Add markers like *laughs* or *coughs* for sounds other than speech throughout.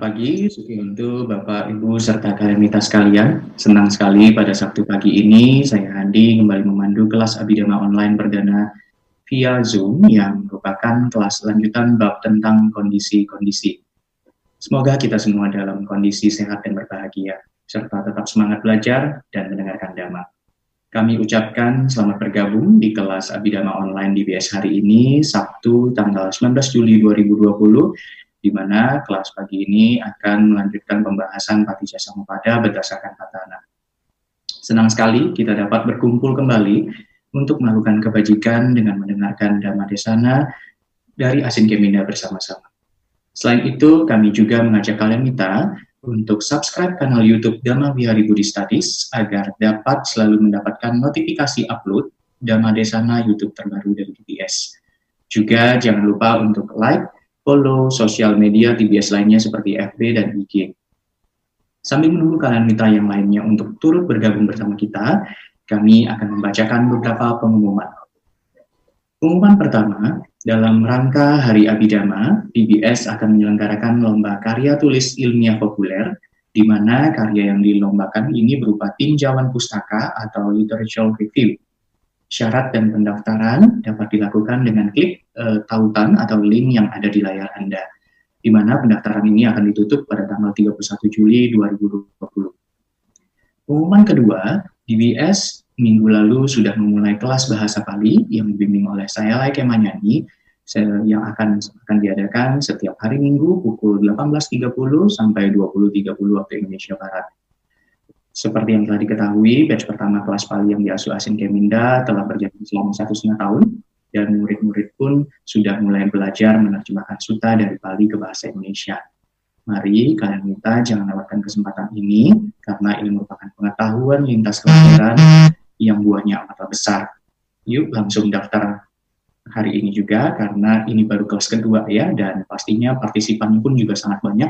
Pagi, Suki untuk Bapak, Ibu, serta kalian sekalian. Senang sekali pada Sabtu pagi ini saya Andi kembali memandu kelas Abidama Online perdana via Zoom yang merupakan kelas lanjutan bab tentang kondisi-kondisi. Semoga kita semua dalam kondisi sehat dan berbahagia, serta tetap semangat belajar dan mendengarkan dhamma. Kami ucapkan selamat bergabung di kelas Abidama Online DBS hari ini, Sabtu tanggal 19 Juli 2020, di mana kelas pagi ini akan melanjutkan pembahasan Patija Samupada berdasarkan Patana. Senang sekali kita dapat berkumpul kembali untuk melakukan kebajikan dengan mendengarkan Dhamma Desana dari Asin Keminda bersama-sama. Selain itu, kami juga mengajak kalian minta untuk subscribe kanal YouTube Dhamma Wihari Budi Studies agar dapat selalu mendapatkan notifikasi upload Dhamma Desana YouTube terbaru dari DBS. Juga jangan lupa untuk like, follow sosial media TBS lainnya seperti FB dan IG. Sambil menunggu kalian mitra yang lainnya untuk turut bergabung bersama kita, kami akan membacakan beberapa pengumuman. Pengumuman pertama, dalam rangka Hari Abidama, DBS akan menyelenggarakan lomba karya tulis ilmiah populer, di mana karya yang dilombakan ini berupa tinjauan pustaka atau literature review Syarat dan pendaftaran dapat dilakukan dengan klik e, tautan atau link yang ada di layar Anda, di mana pendaftaran ini akan ditutup pada tanggal 31 Juli 2020. Pengumuman kedua, DBS minggu lalu sudah memulai kelas bahasa Pali yang dibimbing oleh saya Laike Manyani yang akan akan diadakan setiap hari Minggu pukul 18.30 sampai 20.30 waktu Indonesia Barat. Seperti yang telah diketahui, batch pertama kelas Pali yang diasuh Asin Keminda telah berjalan selama satu setengah tahun, dan murid-murid pun sudah mulai belajar menerjemahkan suta dari Pali ke bahasa Indonesia. Mari kalian minta jangan lewatkan kesempatan ini, karena ini merupakan pengetahuan lintas pelajaran yang buahnya amat besar. Yuk langsung daftar hari ini juga, karena ini baru kelas kedua ya, dan pastinya partisipan pun juga sangat banyak,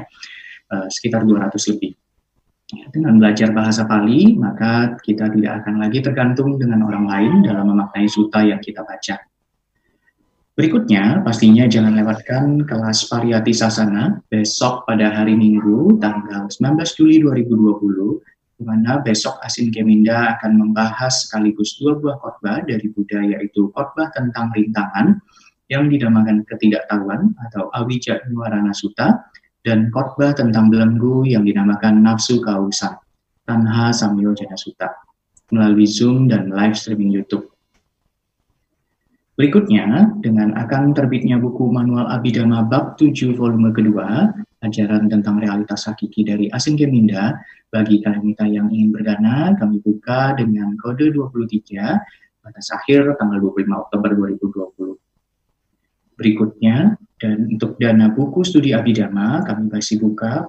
uh, sekitar 200 lebih. Dengan belajar bahasa Pali, maka kita tidak akan lagi tergantung dengan orang lain dalam memaknai suta yang kita baca. Berikutnya, pastinya jangan lewatkan kelas Pariyati Sasana besok pada hari Minggu, tanggal 19 Juli 2020, di mana besok Asin Keminda akan membahas sekaligus dua buah khotbah dari Buddha, yaitu khotbah tentang rintangan yang dinamakan ketidaktahuan atau Awija Nuwarana Sutta, dan khotbah tentang belenggu yang dinamakan nafsu kausan, Tanha Samyo Jana Sutta, melalui Zoom dan live streaming YouTube. Berikutnya, dengan akan terbitnya buku Manual Abhidhamma Bab 7 volume kedua, ajaran tentang realitas hakiki dari Asin Keminda, bagi kalian yang ingin berdana, kami buka dengan kode 23, batas akhir tanggal 25 Oktober 2020. Berikutnya, dan untuk dana buku studi Abidama, kami masih buka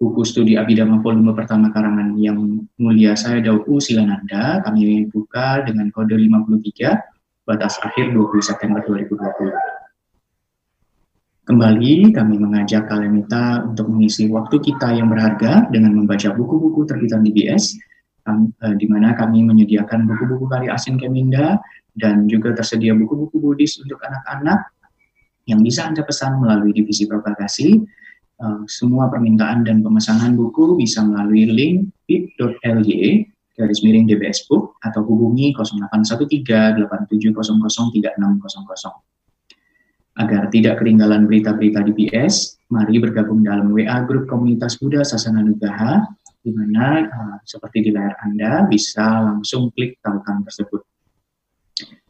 buku studi Abidama volume pertama karangan yang mulia saya Dauku Silananda. Kami buka dengan kode 53, batas akhir 20 September 2020. Kembali, kami mengajak kalian minta untuk mengisi waktu kita yang berharga dengan membaca buku-buku terbitan DBS, eh, di mana kami menyediakan buku-buku karya Asin Keminda, dan juga tersedia buku-buku Buddhis untuk anak-anak, yang bisa Anda pesan melalui divisi propagasi. Uh, semua permintaan dan pemesanan buku bisa melalui link bit.ly garis miring DBS Book atau hubungi 0813 Agar tidak ketinggalan berita-berita DBS, mari bergabung dalam WA grup komunitas Buddha Sasana Nugaha, di mana uh, seperti di layar Anda bisa langsung klik tautan tersebut.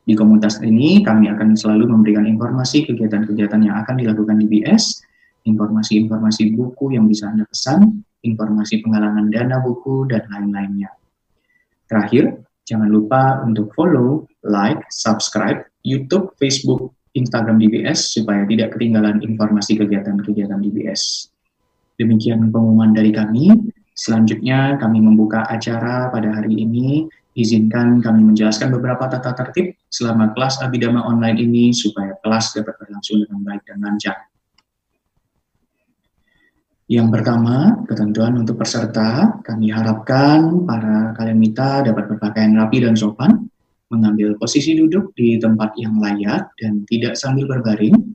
Di komunitas ini, kami akan selalu memberikan informasi kegiatan-kegiatan yang akan dilakukan di BS, informasi-informasi buku yang bisa Anda pesan, informasi penggalangan dana buku, dan lain-lainnya. Terakhir, jangan lupa untuk follow, like, subscribe YouTube, Facebook, Instagram DBS supaya tidak ketinggalan informasi kegiatan-kegiatan DBS. Demikian pengumuman dari kami. Selanjutnya kami membuka acara pada hari ini izinkan kami menjelaskan beberapa tata tertib selama kelas Abidama online ini supaya kelas dapat berlangsung dengan baik dan lancar. Yang pertama, ketentuan untuk peserta, kami harapkan para kalian mita dapat berpakaian rapi dan sopan, mengambil posisi duduk di tempat yang layak dan tidak sambil berbaring,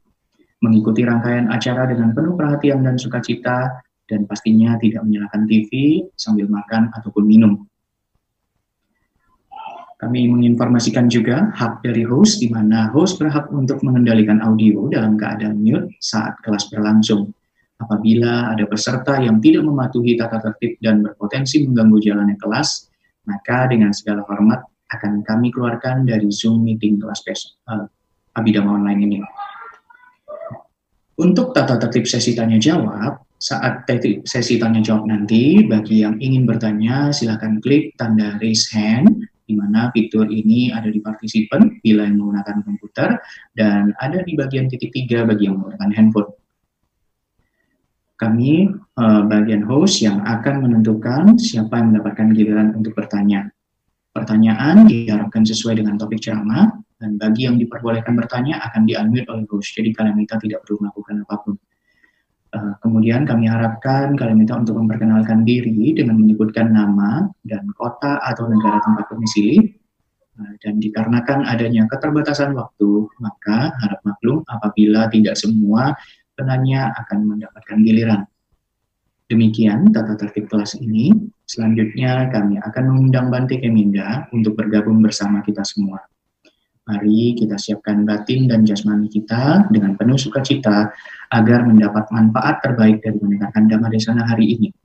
mengikuti rangkaian acara dengan penuh perhatian dan sukacita, dan pastinya tidak menyalakan TV sambil makan ataupun minum. Kami menginformasikan juga hak dari host, di mana host berhak untuk mengendalikan audio dalam keadaan mute saat kelas berlangsung. Apabila ada peserta yang tidak mematuhi tata tertib dan berpotensi mengganggu jalannya kelas, maka dengan segala hormat akan kami keluarkan dari Zoom meeting kelas besok, uh, Abidama Online ini. Untuk tata tertib sesi tanya jawab, saat sesi tanya jawab nanti, bagi yang ingin bertanya, silakan klik tanda raise hand di mana fitur ini ada di partisipan bila yang menggunakan komputer dan ada di bagian titik tiga bagi yang menggunakan handphone. Kami uh, bagian host yang akan menentukan siapa yang mendapatkan giliran untuk bertanya. Pertanyaan diharapkan sesuai dengan topik ceramah dan bagi yang diperbolehkan bertanya akan di-unmute oleh host, jadi kalian minta tidak perlu melakukan apa pun. Uh, kemudian kami harapkan kalian minta untuk memperkenalkan diri dengan menyebutkan nama dan kota atau negara tempat domisili. Uh, dan dikarenakan adanya keterbatasan waktu, maka harap maklum apabila tidak semua penanya akan mendapatkan giliran. Demikian tata tertib kelas ini. Selanjutnya kami akan mengundang Bante Keminda untuk bergabung bersama kita semua. Mari kita siapkan batin dan jasmani kita dengan penuh sukacita agar mendapat manfaat terbaik dari mendengarkan Dhamma Desana hari ini.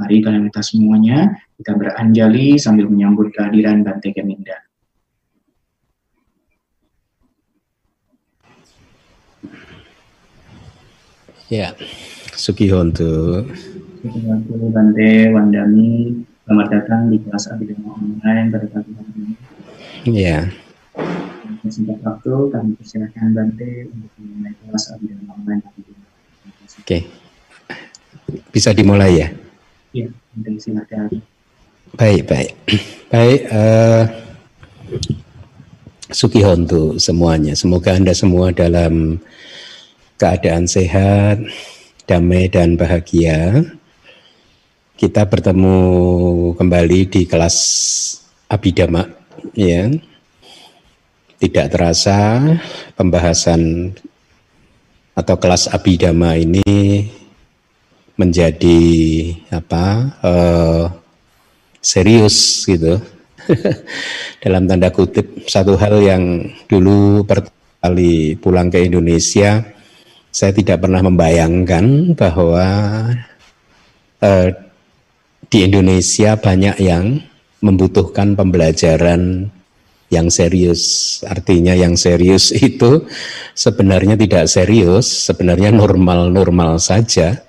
Mari kalian kita semuanya, kita beranjali sambil menyambut kehadiran Bante Keminda. Ya, Sukihontu. Sukihontu Bante Wandami, selamat datang di kelas Abhidhamma Online pada pagi hari ini. Ya singkat waktu kami persilahkan Bante untuk memulai kelas Abhidhamma online. Oke, okay. bisa dimulai ya? Iya, Bante silakan. Baik, baik, baik. Uh, Sukihontu semuanya. Semoga anda semua dalam keadaan sehat, damai dan bahagia. Kita bertemu kembali di kelas Abhidhamma, ya tidak terasa pembahasan atau kelas abidama ini menjadi apa uh, serius gitu. *laughs* Dalam tanda kutip satu hal yang dulu kali pulang ke Indonesia saya tidak pernah membayangkan bahwa uh, di Indonesia banyak yang membutuhkan pembelajaran yang serius. Artinya yang serius *laughs* itu sebenarnya tidak serius, sebenarnya normal-normal saja.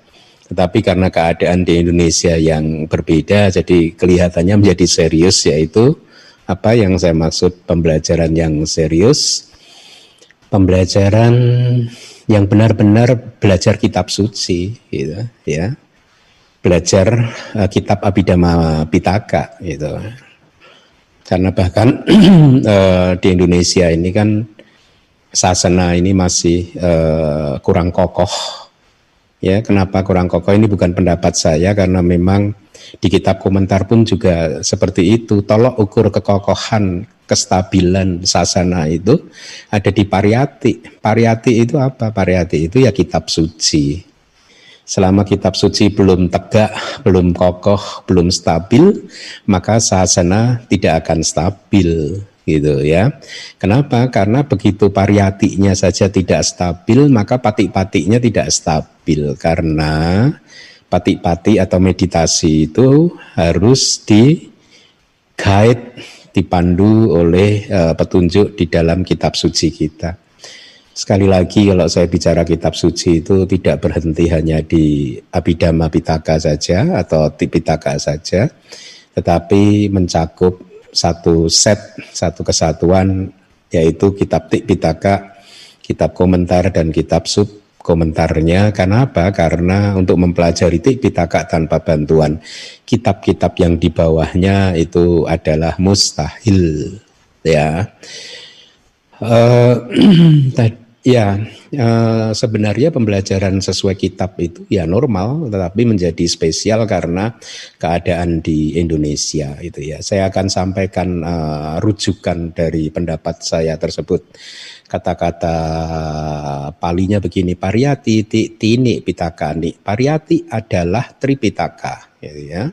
Tetapi karena keadaan di Indonesia yang berbeda, jadi kelihatannya menjadi serius yaitu apa yang saya maksud pembelajaran yang serius, pembelajaran yang benar-benar belajar kitab suci, gitu, ya, belajar uh, kitab Abhidhamma Pitaka, gitu. Karena bahkan uh, *clears throat* di Indonesia ini kan sasana ini masih uh, kurang kokoh. Ya, kenapa kurang kokoh? Ini bukan pendapat saya karena memang di kitab komentar pun juga seperti itu. Tolok ukur kekokohan, kestabilan sasana itu ada di pariyati. Pariyati itu apa? Pariyati itu ya kitab suci Selama kitab suci belum tegak, belum kokoh, belum stabil, maka sasana tidak akan stabil gitu ya. Kenapa? Karena begitu pariyatinya saja tidak stabil, maka patik-patiknya tidak stabil karena patik-patik atau meditasi itu harus di guide dipandu oleh uh, petunjuk di dalam kitab suci kita. Sekali lagi kalau saya bicara kitab suci itu tidak berhenti hanya di Abhidhamma Pitaka saja atau Tipitaka saja, tetapi mencakup satu set, satu kesatuan yaitu kitab Tipitaka, kitab komentar dan kitab sub komentarnya. Karena? Karena untuk mempelajari Tipitaka tanpa bantuan kitab-kitab yang di bawahnya itu adalah mustahil ya. *clears throat* Uh, Ya, uh, sebenarnya pembelajaran sesuai kitab itu ya normal, tetapi menjadi spesial karena keadaan di Indonesia itu ya. Saya akan sampaikan uh, rujukan dari pendapat saya tersebut. Kata-kata palinya begini, pariyati ti, tini pitakani. Pariyati adalah tripitaka, gitu ya.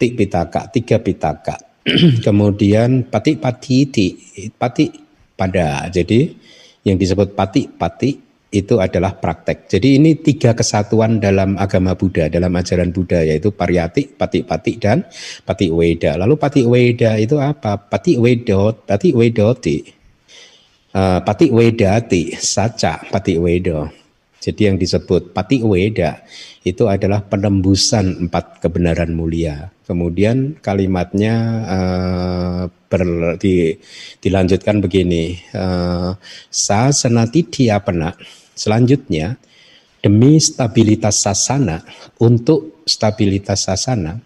Tik pitaka, tiga pitaka. *clears throat* Kemudian pati pati ti, pati pada. Jadi yang disebut pati-pati itu adalah praktek. Jadi ini tiga kesatuan dalam agama Buddha, dalam ajaran Buddha yaitu pariyati, pati-pati dan pati weda. Lalu pati weda itu apa? Pati wedot, pati wedoti. Uh, pati wedati, saca pati wedo. Jadi yang disebut pati weda itu adalah penembusan empat kebenaran mulia. Kemudian kalimatnya uh, ber, di, dilanjutkan begini, uh, senati pena. Selanjutnya, demi stabilitas sasana, untuk stabilitas sasana,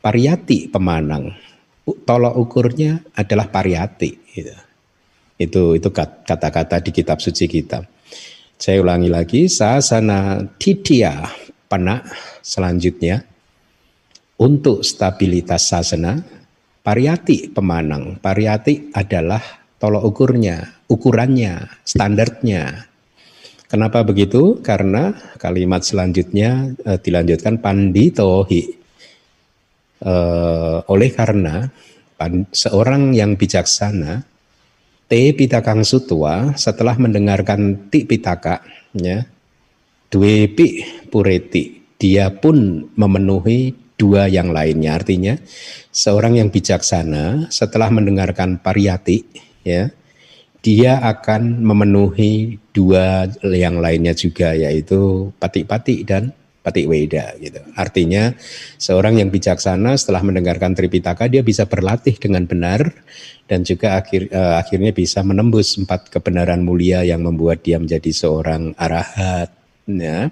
pariyati pemanang. Tolok ukurnya adalah pariyati. Gitu. Itu itu kata-kata di kitab suci kita. Saya ulangi lagi, sasana titia pena selanjutnya untuk stabilitas sasana, pariyati pemanang. Pariyati adalah tolok ukurnya, ukurannya, standarnya. Kenapa begitu? Karena kalimat selanjutnya e, dilanjutkan panditohi. E, oleh karena pan, seorang yang bijaksana, te pitakang sutua setelah mendengarkan ti pitaka, ya, due pi pureti, dia pun memenuhi dua yang lainnya. Artinya seorang yang bijaksana setelah mendengarkan pariyati ya dia akan memenuhi dua yang lainnya juga yaitu pati-pati dan pati weda gitu. Artinya seorang yang bijaksana setelah mendengarkan Tripitaka dia bisa berlatih dengan benar dan juga akhir uh, akhirnya bisa menembus empat kebenaran mulia yang membuat dia menjadi seorang arahat. Ya.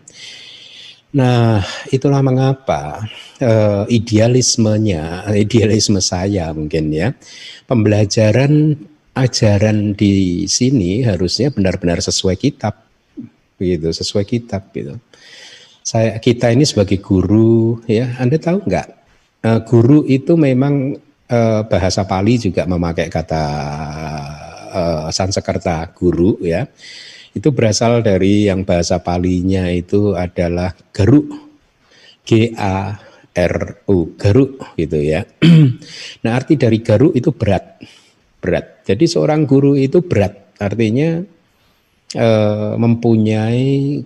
Nah, itulah mengapa uh, idealismenya, *laughs* idealisme saya mungkin ya, pembelajaran ajaran di sini harusnya benar-benar sesuai kitab, begitu, sesuai kitab gitu. Saya kita ini sebagai guru ya, Anda tahu nggak? Uh, guru itu memang uh, bahasa Pali juga memakai kata uh, Sansekerta guru ya itu berasal dari yang bahasa palinya itu adalah geruk G A R U geruk gitu ya. *clears throat* nah, arti dari garuk itu berat. Berat. Jadi seorang guru itu berat. Artinya e, mempunyai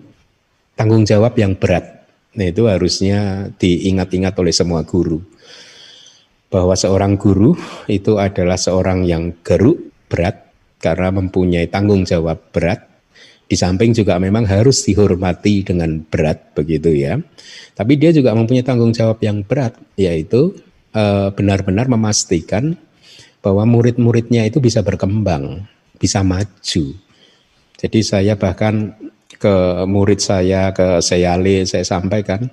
tanggung jawab yang berat. Nah, itu harusnya diingat-ingat oleh semua guru. Bahwa seorang guru itu adalah seorang yang garuk berat karena mempunyai tanggung jawab berat di samping juga memang harus dihormati dengan berat begitu ya. Tapi dia juga mempunyai tanggung jawab yang berat yaitu eh, benar-benar memastikan bahwa murid-muridnya itu bisa berkembang, bisa maju. Jadi saya bahkan ke murid saya ke Seyale saya sampaikan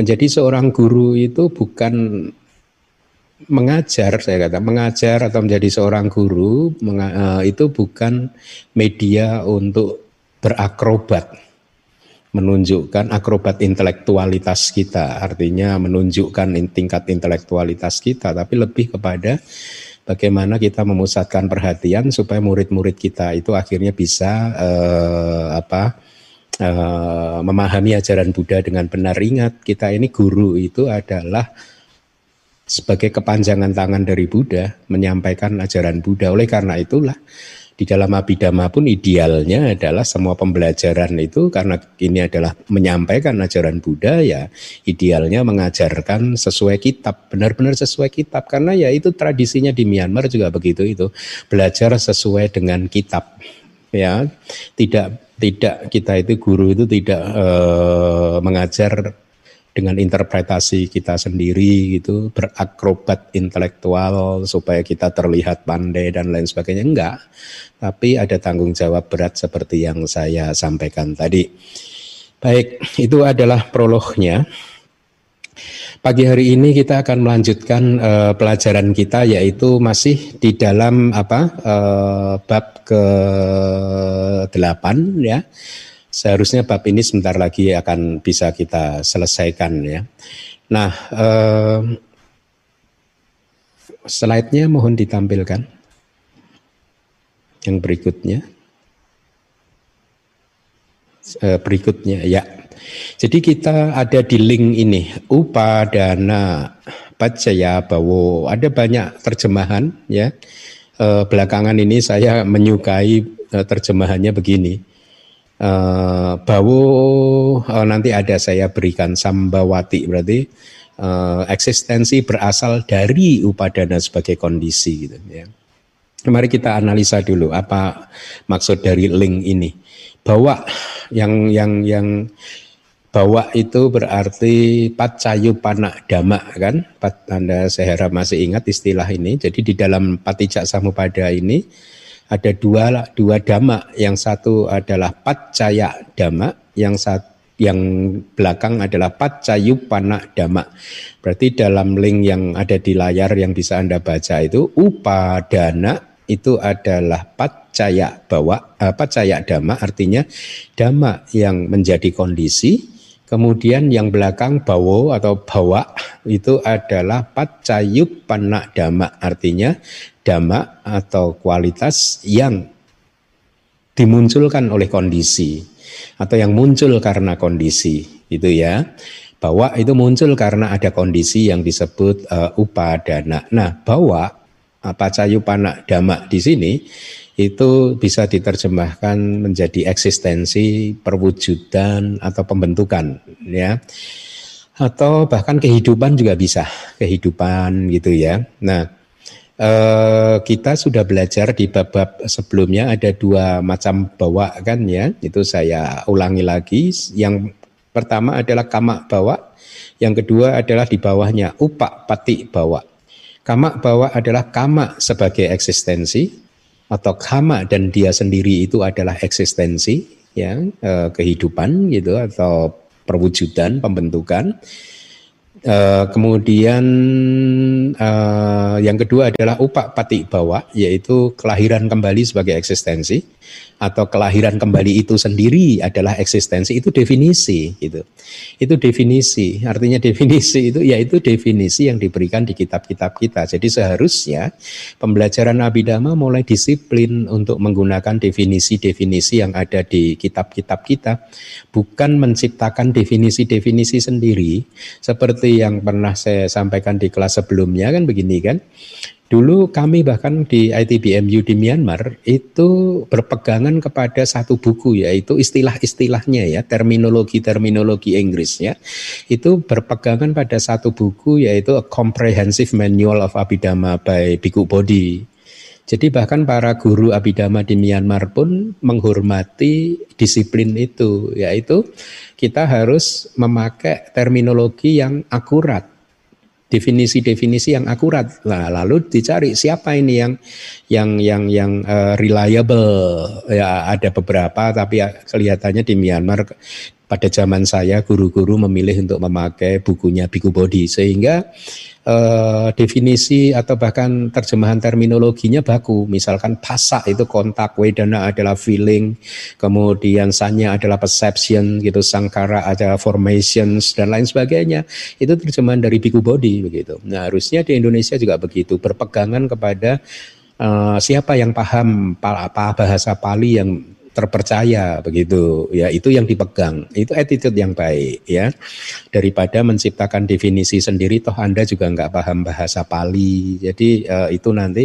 menjadi seorang guru itu bukan mengajar saya kata mengajar atau menjadi seorang guru eh, itu bukan media untuk berakrobat menunjukkan akrobat intelektualitas kita. Artinya menunjukkan tingkat intelektualitas kita tapi lebih kepada bagaimana kita memusatkan perhatian supaya murid-murid kita itu akhirnya bisa eh, apa eh, memahami ajaran Buddha dengan benar. Ingat kita ini guru itu adalah sebagai kepanjangan tangan dari Buddha menyampaikan ajaran Buddha. Oleh karena itulah di dalam abidama pun idealnya adalah semua pembelajaran itu karena ini adalah menyampaikan ajaran Buddha ya idealnya mengajarkan sesuai kitab benar-benar sesuai kitab. Karena ya itu tradisinya di Myanmar juga begitu itu belajar sesuai dengan kitab ya. Tidak tidak kita itu guru itu tidak uh, mengajar dengan interpretasi kita sendiri gitu berakrobat intelektual supaya kita terlihat pandai dan lain sebagainya. Enggak tapi ada tanggung jawab berat seperti yang saya sampaikan tadi. Baik itu adalah prolognya. Pagi hari ini kita akan melanjutkan uh, pelajaran kita yaitu masih di dalam apa uh, bab ke 8 ya. Seharusnya bab ini sebentar lagi akan bisa kita selesaikan ya. Nah, uh, slide-nya mohon ditampilkan. Yang berikutnya. Uh, berikutnya ya. Jadi kita ada di link ini upadana pacaya bawo. Ada banyak terjemahan ya. E, belakangan ini saya menyukai e, terjemahannya begini. E, bawo e, nanti ada saya berikan sambawati berarti e, eksistensi berasal dari upadana sebagai kondisi gitu ya. Mari kita analisa dulu apa maksud dari link ini. Bahwa yang yang yang bahwa itu berarti pacayu panak dama kan Pat, Anda saya harap masih ingat istilah ini jadi di dalam patijak samupada ini ada dua dua dama yang satu adalah pacaya dama yang satu yang belakang adalah pacayu panak dama berarti dalam link yang ada di layar yang bisa Anda baca itu upadana itu adalah pacaya bawa uh, pacaya dama artinya dama yang menjadi kondisi Kemudian yang belakang bawo atau bawa itu adalah pacayup panak dama. Artinya dama atau kualitas yang dimunculkan oleh kondisi atau yang muncul karena kondisi itu ya. Bawa itu muncul karena ada kondisi yang disebut uh, upadana. Nah, bawa apa cayu panak dama di sini itu bisa diterjemahkan menjadi eksistensi, perwujudan atau pembentukan ya. Atau bahkan kehidupan juga bisa, kehidupan gitu ya. Nah, eh, kita sudah belajar di bab-bab sebelumnya ada dua macam bawa kan ya. Itu saya ulangi lagi. Yang pertama adalah kamak bawa, yang kedua adalah di bawahnya upak pati bawa. Kamak bawa adalah kamak sebagai eksistensi, atau kama dan dia sendiri itu adalah eksistensi ya eh, kehidupan gitu atau perwujudan pembentukan Uh, kemudian uh, yang kedua adalah upak pati bawa, yaitu kelahiran kembali sebagai eksistensi atau kelahiran kembali itu sendiri adalah eksistensi itu definisi gitu. Itu definisi. Artinya definisi itu yaitu definisi yang diberikan di kitab-kitab kita. Jadi seharusnya pembelajaran Abhidhamma mulai disiplin untuk menggunakan definisi-definisi yang ada di kitab-kitab kita, bukan menciptakan definisi-definisi sendiri seperti yang pernah saya sampaikan di kelas sebelumnya kan begini kan. Dulu kami bahkan di ITBMU di Myanmar itu berpegangan kepada satu buku yaitu istilah-istilahnya ya, terminologi-terminologi Inggris ya. Itu berpegangan pada satu buku yaitu A Comprehensive Manual of Abhidhamma by Bhikkhu Bodhi. Jadi bahkan para guru Abhidhamma di Myanmar pun menghormati disiplin itu, yaitu kita harus memakai terminologi yang akurat definisi-definisi yang akurat. Nah, lalu dicari siapa ini yang yang yang yang uh, reliable. Ya ada beberapa tapi ya, kelihatannya di Myanmar pada zaman saya guru-guru memilih untuk memakai bukunya Biku Bodi sehingga eh, definisi atau bahkan terjemahan terminologinya baku. Misalkan pasak itu kontak, wedana adalah feeling, kemudian sanya adalah perception, gitu, sangkara adalah formations dan lain sebagainya. Itu terjemahan dari Biku Bodi begitu. Nah harusnya di Indonesia juga begitu, berpegangan kepada uh, siapa yang paham apa bahasa Pali yang terpercaya begitu. Ya itu yang dipegang. Itu attitude yang baik ya. Daripada menciptakan definisi sendiri toh anda juga nggak paham bahasa Pali. Jadi uh, itu nanti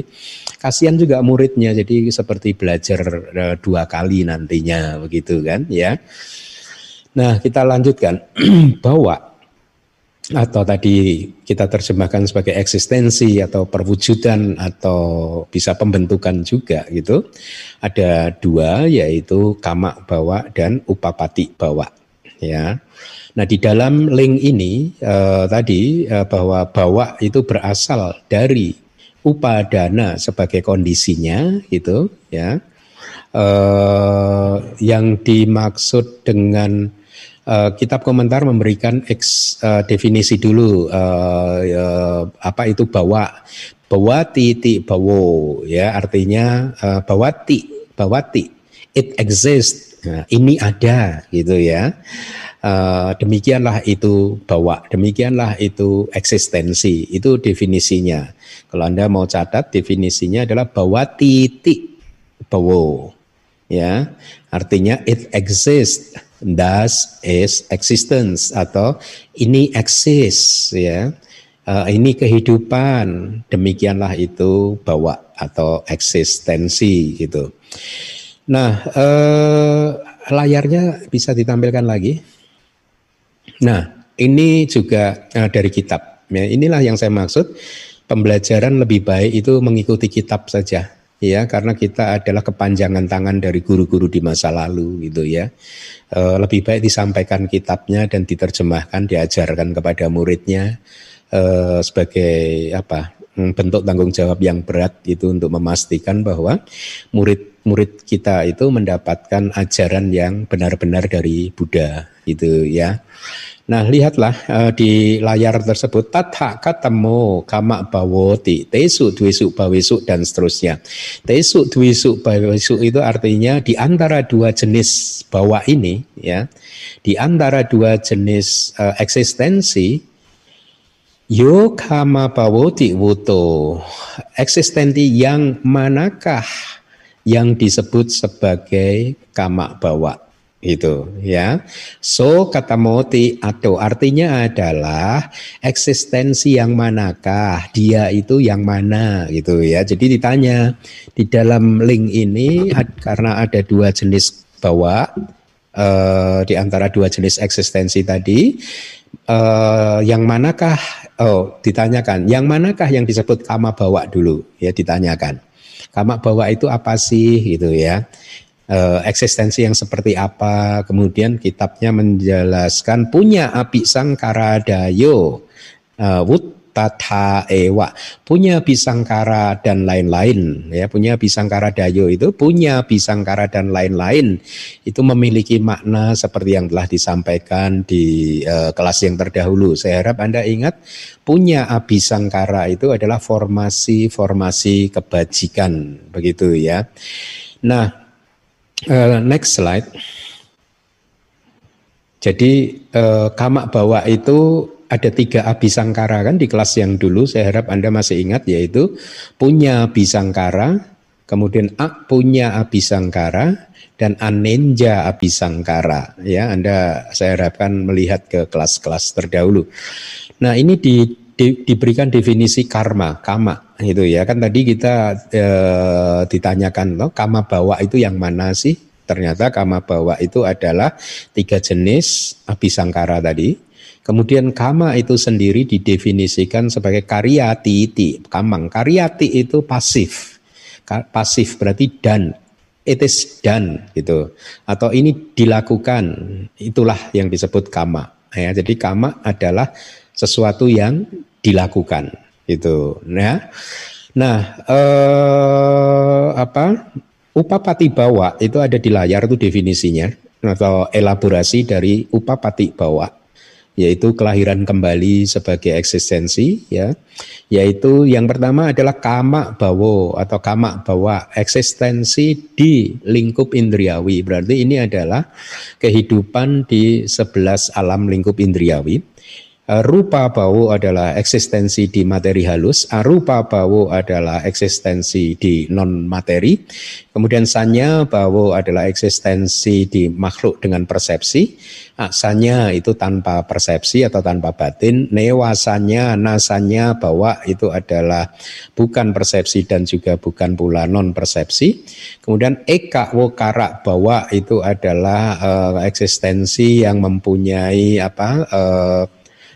kasihan juga muridnya. Jadi seperti belajar uh, dua kali nantinya begitu kan ya. Nah kita lanjutkan. *clears throat* Bahwa atau tadi kita terjemahkan sebagai eksistensi atau perwujudan atau bisa pembentukan juga gitu. Ada dua yaitu kamak bawa dan upapati bawa ya. Nah di dalam link ini eh, tadi eh, bahwa bawa itu berasal dari upadana sebagai kondisinya gitu ya. Eh, yang dimaksud dengan uh, kitab komentar memberikan eks, uh, definisi dulu uh, uh, apa itu bawa. Bawati ti bawo ya. Artinya uh, bawati bawati it exists. Nah, ini ada gitu ya. Uh, demikianlah itu bawa. Demikianlah itu eksistensi. Itu definisinya. Kalau anda mau catat definisinya adalah bawati ti bawo ya. Artinya it exists thus is existence atau ini eksis ya. Uh, ini kehidupan. Demikianlah itu bawa atau eksistensi gitu. Nah uh, layarnya bisa ditampilkan lagi. Nah ini juga uh, dari kitab ya. Inilah yang saya maksud. Pembelajaran lebih baik itu mengikuti kitab saja ya karena kita adalah kepanjangan tangan dari guru-guru di masa lalu gitu ya. E, lebih baik disampaikan kitabnya dan diterjemahkan diajarkan kepada muridnya e, sebagai apa hmm, bentuk tanggung jawab yang berat itu untuk memastikan bahwa murid-murid kita itu mendapatkan ajaran yang benar-benar dari Buddha gitu ya Nah, lihatlah uh, di layar tersebut tatha katemu kama bawoti, tesu dwisu bawisu dan seterusnya. Tesu dwisu bawisu itu artinya di antara dua jenis bawa ini ya, di antara dua jenis uh, eksistensi yo kama bawoti wuto. Eksistensi yang manakah yang disebut sebagai kama bawa? Itu ya. So kata moti atau artinya adalah eksistensi yang manakah dia itu yang mana gitu ya. Jadi ditanya di dalam link ini karena ada dua jenis bawa uh, di antara dua jenis eksistensi tadi uh, yang manakah oh ditanyakan yang manakah yang disebut kama bawa dulu ya ditanyakan. Kama bawa itu apa sih gitu ya uh, eksistensi yang seperti apa. Kemudian kitabnya menjelaskan punya api sangkara dayo, uh, tata ewa punya bisangkara dan lain-lain. Ya punya bisangkara dayo itu punya bisangkara dan lain-lain. Itu memiliki makna seperti yang telah disampaikan di uh, kelas yang terdahulu. Saya harap anda ingat punya abisangkara itu adalah formasi-formasi kebajikan. Begitu ya. Nah Uh, next slide. Jadi uh, kamak bawa itu ada tiga abisangkara kan di kelas yang dulu saya harap Anda masih ingat yaitu punya abisangkara, kemudian A punya abisangkara dan anenja abisangkara ya Anda saya harapkan melihat ke kelas-kelas terdahulu. Nah, ini di di, diberikan definisi karma, kama itu ya kan tadi kita e, ditanyakan loh kama bawa itu yang mana sih? Ternyata kama bawa itu adalah tiga jenis abisangkara tadi. Kemudian kama itu sendiri didefinisikan sebagai karyati iti, kamang. Karyati itu pasif. Pasif berarti dan it is done gitu. Atau ini dilakukan. Itulah yang disebut kama. Ya, jadi kama adalah sesuatu yang dilakukan itu ya nah eh, apa? Upapati bawa itu ada di layar itu definisinya atau elaborasi dari upapati bawa yaitu kelahiran kembali sebagai eksistensi ya. Yaitu yang pertama adalah kama bawo atau kama bawa eksistensi di lingkup indriawi. Berarti ini adalah kehidupan di sebelas alam lingkup indriawi rupa bau adalah eksistensi di materi halus, arupa bau adalah eksistensi di non materi, kemudian sanya bau adalah eksistensi di makhluk dengan persepsi, aksanya itu tanpa persepsi atau tanpa batin, newasanya, nasanya bawa itu adalah bukan persepsi dan juga bukan pula non persepsi, kemudian eka wokara bawa itu adalah uh, eksistensi yang mempunyai apa uh,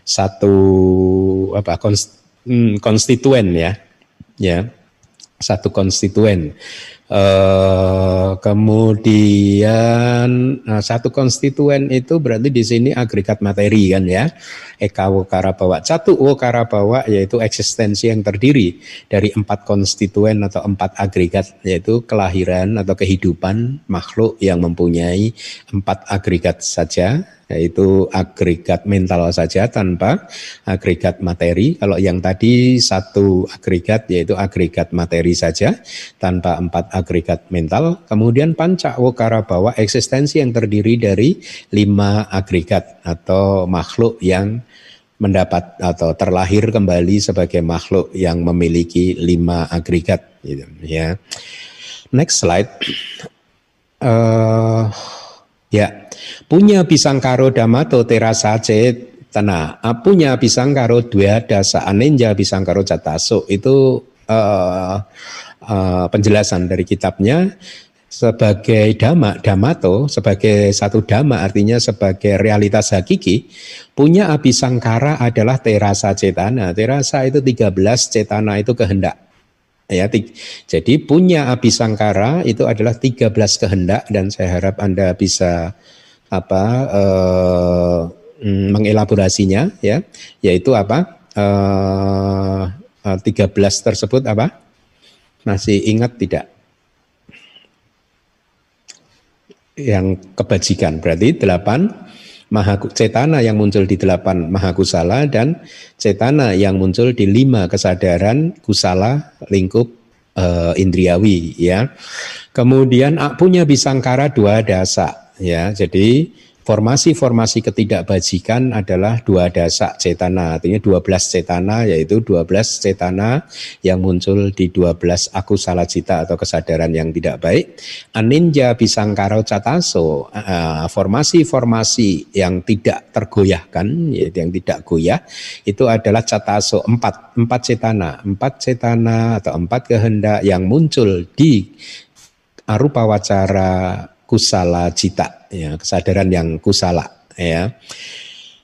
satu apa hmm, konstituen ya ya satu konstituen Uh, kemudian nah, satu konstituen itu berarti di sini agregat materi kan ya. Eka wokara bawa. Satu wokara bawa yaitu eksistensi yang terdiri dari empat konstituen atau empat agregat yaitu kelahiran atau kehidupan makhluk yang mempunyai empat agregat saja yaitu agregat mental saja tanpa agregat materi. Kalau yang tadi satu agregat yaitu agregat materi saja tanpa empat agregat mental. Kemudian panca wokara bawa eksistensi yang terdiri dari lima agregat atau makhluk yang mendapat atau terlahir kembali sebagai makhluk yang memiliki lima agregat. Gitu, ya. Next slide. Uh, ya, punya pisang karo damato terasace tanah punya pisang karo dua dasa anenja pisang karo cataso itu uh, uh, penjelasan dari kitabnya sebagai dhamma, damato, sebagai satu dhamma artinya sebagai realitas hakiki, punya api sangkara adalah terasa cetana. Terasa itu 13, cetana itu kehendak. Ya, jadi punya api sangkara itu adalah 13 kehendak dan saya harap Anda bisa apa eh, mm, mengelaborasinya ya, yaitu apa? Eh, 13 tersebut apa? Masih ingat tidak? yang kebajikan. Berarti delapan maha cetana yang muncul di delapan maha kusala dan cetana yang muncul di lima kesadaran kusala lingkup uh, indriawi ya. Kemudian punya bisangkara dua dasa ya. Jadi Formasi-formasi ketidakbajikan adalah dua dasak cetana, artinya 12 cetana yaitu 12 cetana yang muncul di 12 aku salah cita atau kesadaran yang tidak baik. Aninja bisangkaro cataso, eh, formasi-formasi yang tidak tergoyahkan, yaitu yang tidak goyah, itu adalah cataso empat, empat cetana, empat cetana atau empat kehendak yang muncul di arupa wacara kusala cita ya, kesadaran yang kusala ya.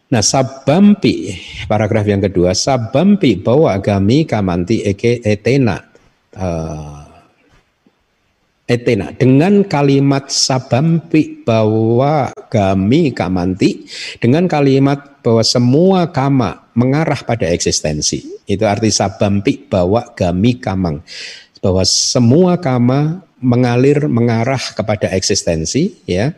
Nah, sabampi paragraf yang kedua, sabampi bahwa agami kamanti eke etena uh, etena. Dengan kalimat sabampi bahwa gami kamanti dengan kalimat bahwa semua kama mengarah pada eksistensi. Itu arti sabampi bahwa gami kamang. Bahwa semua kama mengalir mengarah kepada eksistensi ya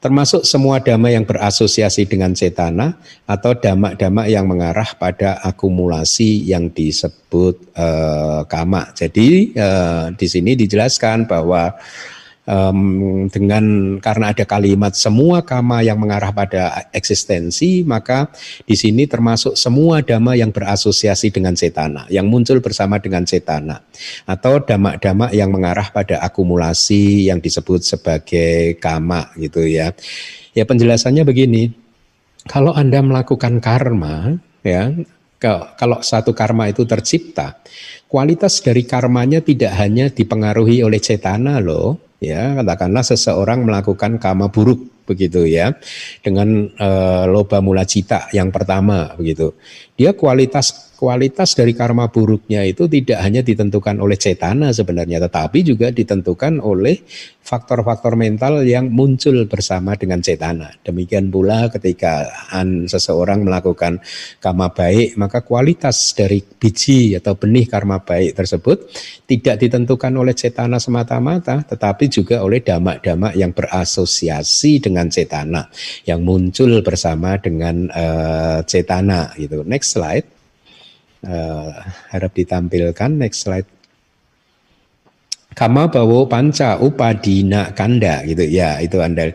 termasuk semua dhamma yang berasosiasi dengan cetana atau dhamma-dhamma yang mengarah pada akumulasi yang disebut uh, kama. Jadi uh, di sini dijelaskan bahwa um, dengan karena ada kalimat semua kama yang mengarah pada eksistensi maka di sini termasuk semua dhamma yang berasosiasi dengan cetana yang muncul bersama dengan cetana atau dhamma-dhamma yang mengarah pada akumulasi yang disebut sebagai kama gitu ya. Ya penjelasannya begini kalau anda melakukan karma ya kalau satu karma itu tercipta, kualitas dari karmanya tidak hanya dipengaruhi oleh cetana loh, ya katakanlah seseorang melakukan kama buruk begitu ya. Dengan e, loba mula cita yang pertama begitu. Dia kualitas kualitas dari karma buruknya itu tidak hanya ditentukan oleh cetana sebenarnya, tetapi juga ditentukan oleh faktor-faktor mental yang muncul bersama dengan cetana. Demikian pula ketika an seseorang melakukan karma baik, maka kualitas dari biji atau benih karma baik tersebut tidak ditentukan oleh cetana semata-mata, tetapi juga oleh damak-damak yang berasosiasi dengan cetana, yang muncul bersama dengan uh, cetana. Gitu. Next slide uh, harap ditampilkan. Next slide. Kama bawo panca upadina kanda gitu. Ya itu anda. *coughs*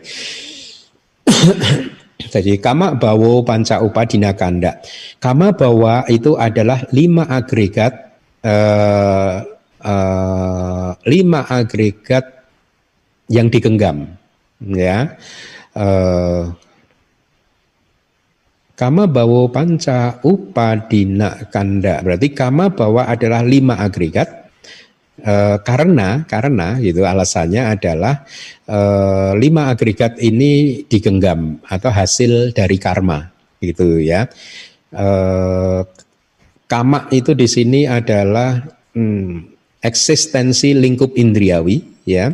Jadi kama bawo panca upadina kanda. Kama bawa itu adalah lima agregat uh, uh, lima agregat yang digenggam ya. Uh, Kama bawo panca upadina kanda. Berarti kama bawa adalah lima agregat. E, karena karena gitu alasannya adalah e, lima agregat ini digenggam atau hasil dari karma gitu ya. E, kama itu di sini adalah hmm, eksistensi lingkup indriawi ya.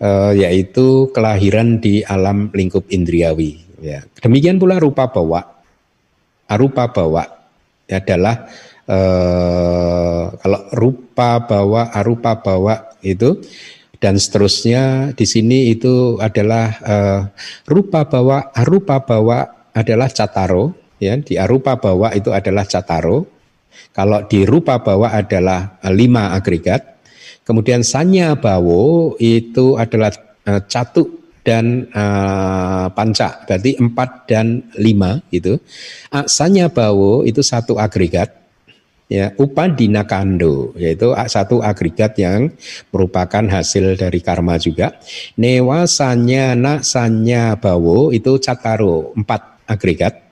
E, yaitu kelahiran di alam lingkup indriawi Ya. Demikian pula rupa bawa. Arupa bawa adalah eh, kalau rupa bawa, arupa bawa itu dan seterusnya di sini itu adalah uh, rupa bawa arupa bawa adalah cataro ya di arupa bawa itu adalah cataro kalau di rupa bawa adalah uh, lima agregat kemudian sanya bawo itu adalah uh, catu dan uh, panca berarti empat dan lima gitu. Sanya bawo itu satu agregat ya upadina kando yaitu satu agregat yang merupakan hasil dari karma juga. Newasanya nasanya bawo itu cataro empat agregat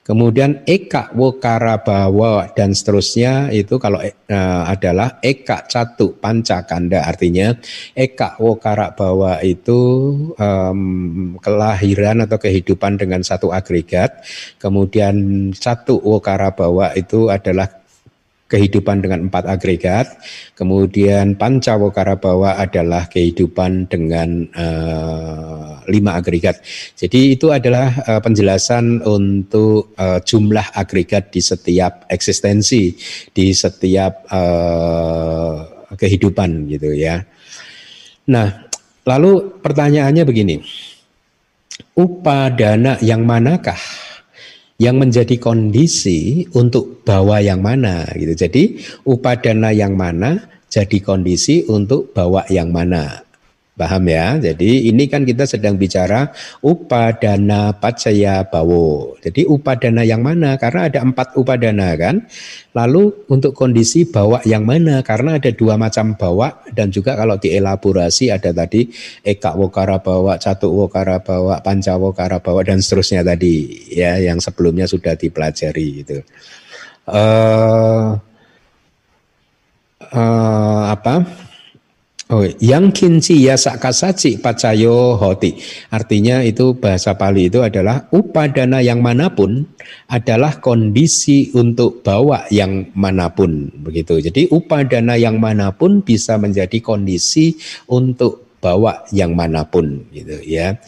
Kemudian eka wokara bawa dan seterusnya itu kalau uh, adalah eka catu panca kanda artinya eka wokara bawa itu um, kelahiran atau kehidupan dengan satu agregat. Kemudian satu wokara bawa itu adalah kehidupan dengan empat agregat, kemudian pancawokara bawa adalah kehidupan dengan uh, lima agregat. Jadi itu adalah uh, penjelasan untuk uh, jumlah agregat di setiap eksistensi, di setiap uh, kehidupan gitu ya. Nah, lalu pertanyaannya begini, upadana yang manakah? Yang menjadi kondisi untuk bawa yang mana gitu. Jadi upadana yang mana jadi kondisi untuk bawa yang mana. Paham ya? Jadi ini kan kita sedang bicara upadana pacaya bawo. Jadi upadana yang mana? Karena ada empat upadana kan. Lalu untuk kondisi bawa yang mana? Karena ada dua macam bawa dan juga kalau dielaborasi ada tadi eka wokara bawa, catu wokara bawa, panca wokara bawa dan seterusnya tadi ya yang sebelumnya sudah dipelajari gitu. Uh, uh, apa? Oh, yang kinci ya sakasaci pacayo hoti. Artinya itu bahasa Pali itu adalah upadana yang mana pun adalah kondisi untuk bawa yang mana pun begitu. Jadi upadana yang mana pun bisa menjadi kondisi untuk bawa yang mana pun gitu ya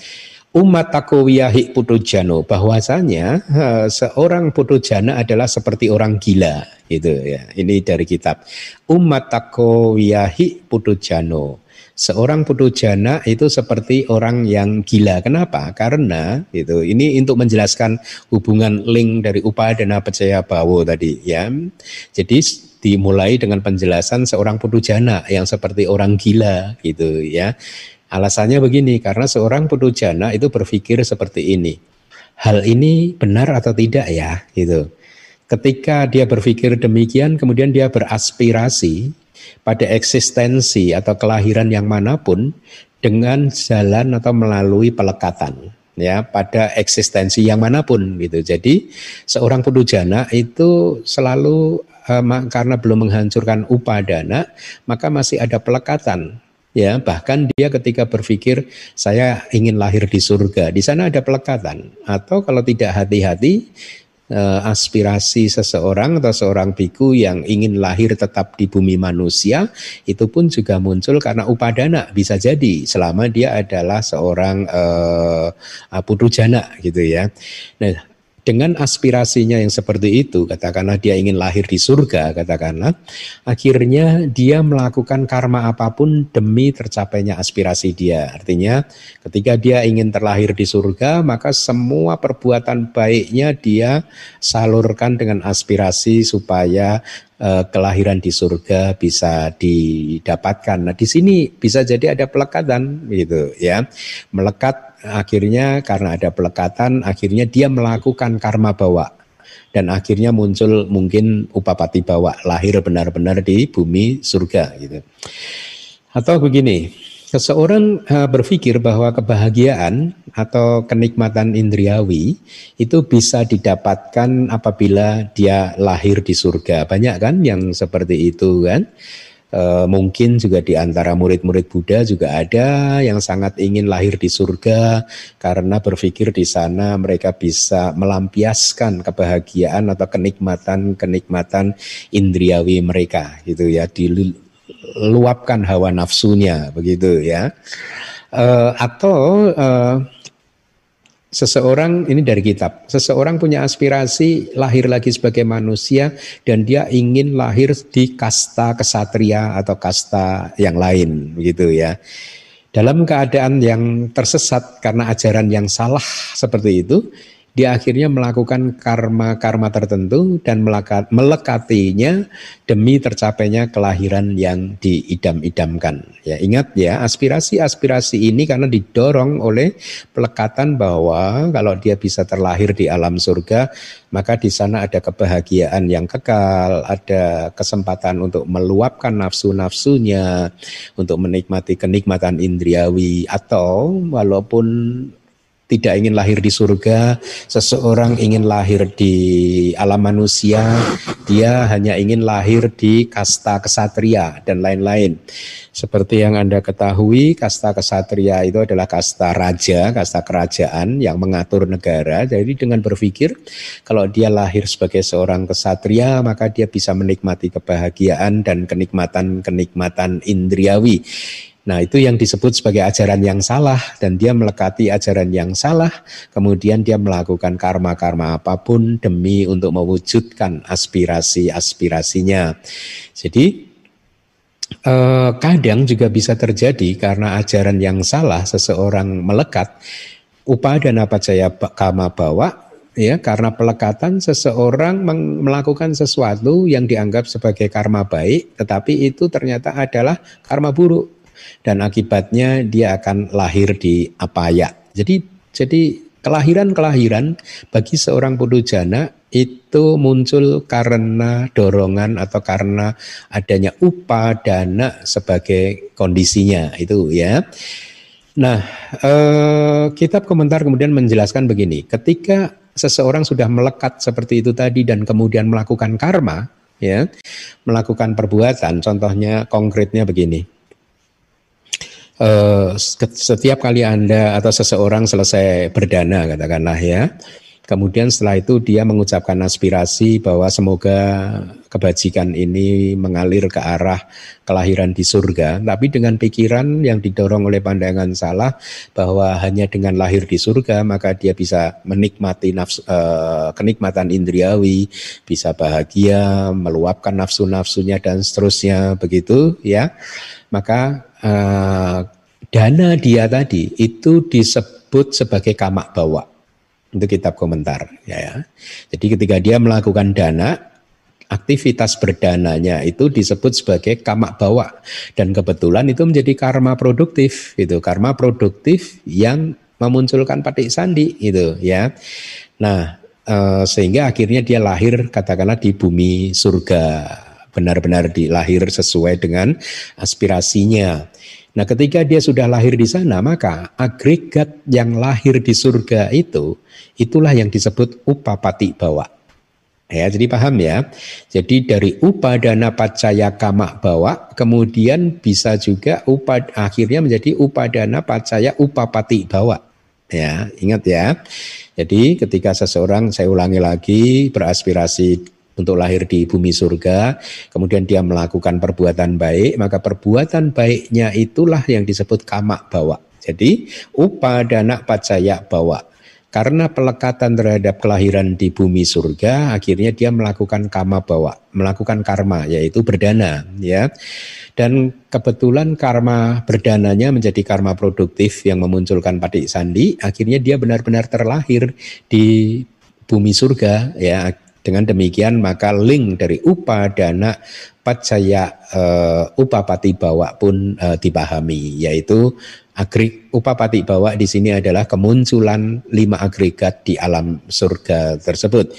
umat takowiyahi putujano bahwasanya seorang putujana adalah seperti orang gila gitu ya. Ini dari kitab umat takowiyahi putujano seorang putujana itu seperti orang yang gila. Kenapa? Karena itu ini untuk menjelaskan hubungan link dari upadana percaya bawo tadi ya. Jadi dimulai dengan penjelasan seorang putujana yang seperti orang gila gitu ya Alasannya begini, karena seorang putujana itu berpikir seperti ini. Hal ini benar atau tidak ya, gitu. Ketika dia berpikir demikian, kemudian dia beraspirasi pada eksistensi atau kelahiran yang mana pun dengan jalan atau melalui pelekatan ya pada eksistensi yang mana pun gitu. Jadi seorang putujana itu selalu uh, karena belum menghancurkan upadana maka masih ada pelekatan Ya, bahkan dia ketika berpikir saya ingin lahir di surga, di sana ada pelekatan. Atau kalau tidak hati-hati, eh, aspirasi seseorang atau seorang biku yang ingin lahir tetap di bumi manusia itu pun juga muncul karena upadana bisa jadi selama dia adalah seorang uh, putu jana gitu ya. Nah, dengan aspirasinya yang seperti itu, katakanlah dia ingin lahir di surga, katakanlah, akhirnya dia melakukan karma apa pun demi tercapainya aspirasi dia. Artinya, ketika dia ingin terlahir di surga, maka semua perbuatan baiknya dia salurkan dengan aspirasi supaya uh, kelahiran di surga bisa didapatkan. Nah, di sini bisa jadi ada pelekatan gitu ya. Melekat akhirnya karena ada pelekatan akhirnya dia melakukan karma bawa dan akhirnya muncul mungkin upapati bawa lahir benar-benar di bumi surga gitu. Atau begini, seseorang uh, berpikir bahwa kebahagiaan atau kenikmatan indriawi itu bisa didapatkan apabila dia lahir di surga. Banyak kan yang seperti itu kan? E, mungkin juga di antara murid-murid Buddha juga ada yang sangat ingin lahir di surga karena berpikir di sana mereka bisa melampiaskan kebahagiaan atau kenikmatan-kenikmatan indriawi mereka gitu ya diluapkan hawa nafsunya begitu ya. E, atau e, Seseorang ini dari kitab. Seseorang punya aspirasi lahir lagi sebagai manusia dan dia ingin lahir di kasta kesatria atau kasta yang lain begitu ya. Dalam keadaan yang tersesat karena ajaran yang salah seperti itu, dia akhirnya melakukan karma-karma tertentu dan melekatinya demi tercapainya kelahiran yang diidam-idamkan. Ya, ingat ya, aspirasi-aspirasi ini karena didorong oleh pelekatan bahwa kalau dia bisa terlahir di alam surga, maka di sana ada kebahagiaan yang kekal, ada kesempatan untuk meluapkan nafsu-nafsunya, untuk menikmati kenikmatan indriawi atau walaupun tidak ingin lahir di surga, seseorang ingin lahir di alam manusia, dia hanya ingin lahir di kasta kesatria dan lain-lain. Seperti yang Anda ketahui, kasta kesatria itu adalah kasta raja, kasta kerajaan yang mengatur negara. Jadi dengan berpikir kalau dia lahir sebagai seorang kesatria, maka dia bisa menikmati kebahagiaan dan kenikmatan-kenikmatan indriawi Nah, itu yang disebut sebagai ajaran yang salah dan dia melekati ajaran yang salah, kemudian dia melakukan karma-karma apa pun demi untuk mewujudkan aspirasi-aspirasinya. Jadi eh, kadang juga bisa terjadi karena ajaran yang salah seseorang melekat upadana pacaya kama bawa ya karena pelekatan seseorang melakukan sesuatu yang dianggap sebagai karma baik tetapi itu ternyata adalah karma buruk dan akibatnya dia akan lahir di apaya. Jadi jadi kelahiran-kelahiran bagi seorang pudujana itu muncul karena dorongan atau karena adanya upadana sebagai kondisinya itu ya. Nah, eh, kitab komentar kemudian menjelaskan begini, ketika seseorang sudah melekat seperti itu tadi dan kemudian melakukan karma, ya, melakukan perbuatan, contohnya konkretnya begini uh, setiap kali Anda atau seseorang selesai berdana katakanlah ya, kemudian setelah itu dia mengucapkan aspirasi bahwa semoga kebajikan ini mengalir ke arah kelahiran di surga, tapi dengan pikiran yang didorong oleh pandangan salah bahwa hanya dengan lahir di surga maka dia bisa menikmati nafsu, uh, kenikmatan indriawi, bisa bahagia, meluapkan nafsu-nafsunya dan seterusnya begitu ya. Maka uh, dana dia tadi itu disebut sebagai kamak bawa. Itu kitab komentar ya, ya. Jadi ketika dia melakukan dana aktivitas berdananya itu disebut sebagai kamak bawa dan kebetulan itu menjadi karma produktif itu karma produktif yang memunculkan patik sandi itu ya. Nah, eh, sehingga akhirnya dia lahir katakanlah di bumi surga benar-benar dilahir sesuai dengan aspirasinya. Nah, ketika dia sudah lahir di sana, maka agregat yang lahir di surga itu, itulah yang disebut upapati bawa. Ya, jadi paham ya. Jadi dari upadana pacaya kama bawa, kemudian bisa juga upad, akhirnya menjadi upadana pacaya upapati bawa. Ya, ingat ya. Jadi ketika seseorang, saya ulangi lagi, beraspirasi untuk lahir di bumi surga, kemudian dia melakukan perbuatan baik, maka perbuatan baiknya itulah yang disebut kamak bawa. Jadi upadana pacaya bawa. Karena pelekatan terhadap kelahiran di bumi surga, akhirnya dia melakukan kama bawa, melakukan karma, yaitu berdana, ya. Dan kebetulan karma berdananya menjadi karma produktif yang memunculkan padik sandi, akhirnya dia benar-benar terlahir di bumi surga, ya dengan demikian maka link dari upadana pacaya uh, upapati bawa pun uh, dipahami yaitu agri upapati bawa di sini adalah kemunculan lima agregat di alam surga tersebut.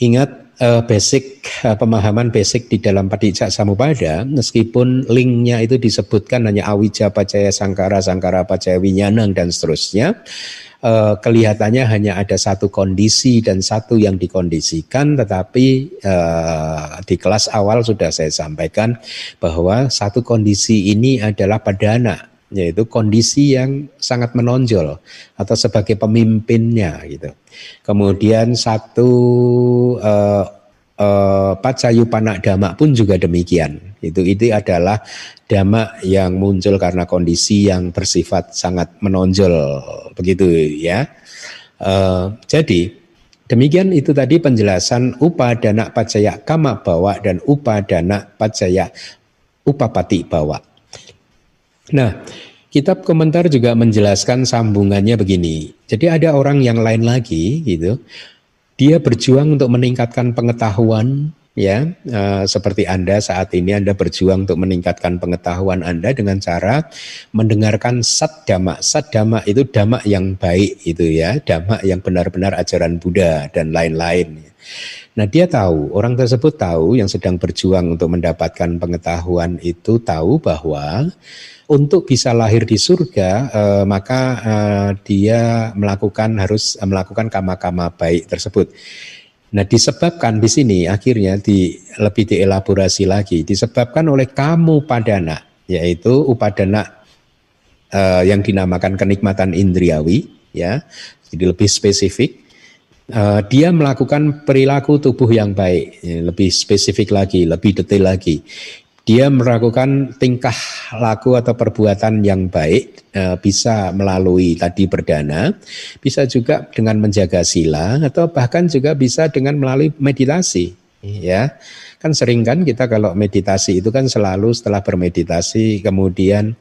Ingat uh, basic uh, pemahaman basic di dalam Padijak Samupada meskipun linknya itu disebutkan hanya awija pacaya sangkara sangkara pacaya winyanang dan seterusnya uh, kelihatannya hanya ada satu kondisi dan satu yang dikondisikan, tetapi uh, di kelas awal sudah saya sampaikan bahwa satu kondisi ini adalah padana, yaitu kondisi yang sangat menonjol atau sebagai pemimpinnya gitu. Kemudian satu uh, uh, panak dama pun juga demikian. Itu itu adalah dhamma yang muncul karena kondisi yang bersifat sangat menonjol begitu ya. Uh, jadi demikian itu tadi penjelasan upadana pacaya kama bawa dan upadana pacaya upapati bawa. Nah, kitab komentar juga menjelaskan sambungannya begini. Jadi ada orang yang lain lagi gitu. Dia berjuang untuk meningkatkan pengetahuan ya uh, seperti Anda saat ini Anda berjuang untuk meningkatkan pengetahuan Anda dengan cara mendengarkan sat dhamma. Sat dhamma itu dhamma yang baik itu ya, dhamma yang benar-benar ajaran Buddha dan lain-lain. Nah, dia tahu, orang tersebut tahu yang sedang berjuang untuk mendapatkan pengetahuan itu tahu bahwa untuk bisa lahir di surga eh, maka eh, dia melakukan harus melakukan kama-kama baik tersebut. Nah, disebabkan di sini akhirnya di lebih dielaborasi lagi disebabkan oleh kamu padana yaitu upadana uh, yang dinamakan kenikmatan indriawi ya. Jadi lebih spesifik uh, dia melakukan perilaku tubuh yang baik, lebih spesifik lagi, lebih detail lagi dia melakukan tingkah laku atau perbuatan yang baik eh, bisa melalui tadi berdana, bisa juga dengan menjaga sila atau bahkan juga bisa dengan melalui meditasi ya. Kan sering kan kita kalau meditasi itu kan selalu setelah bermeditasi kemudian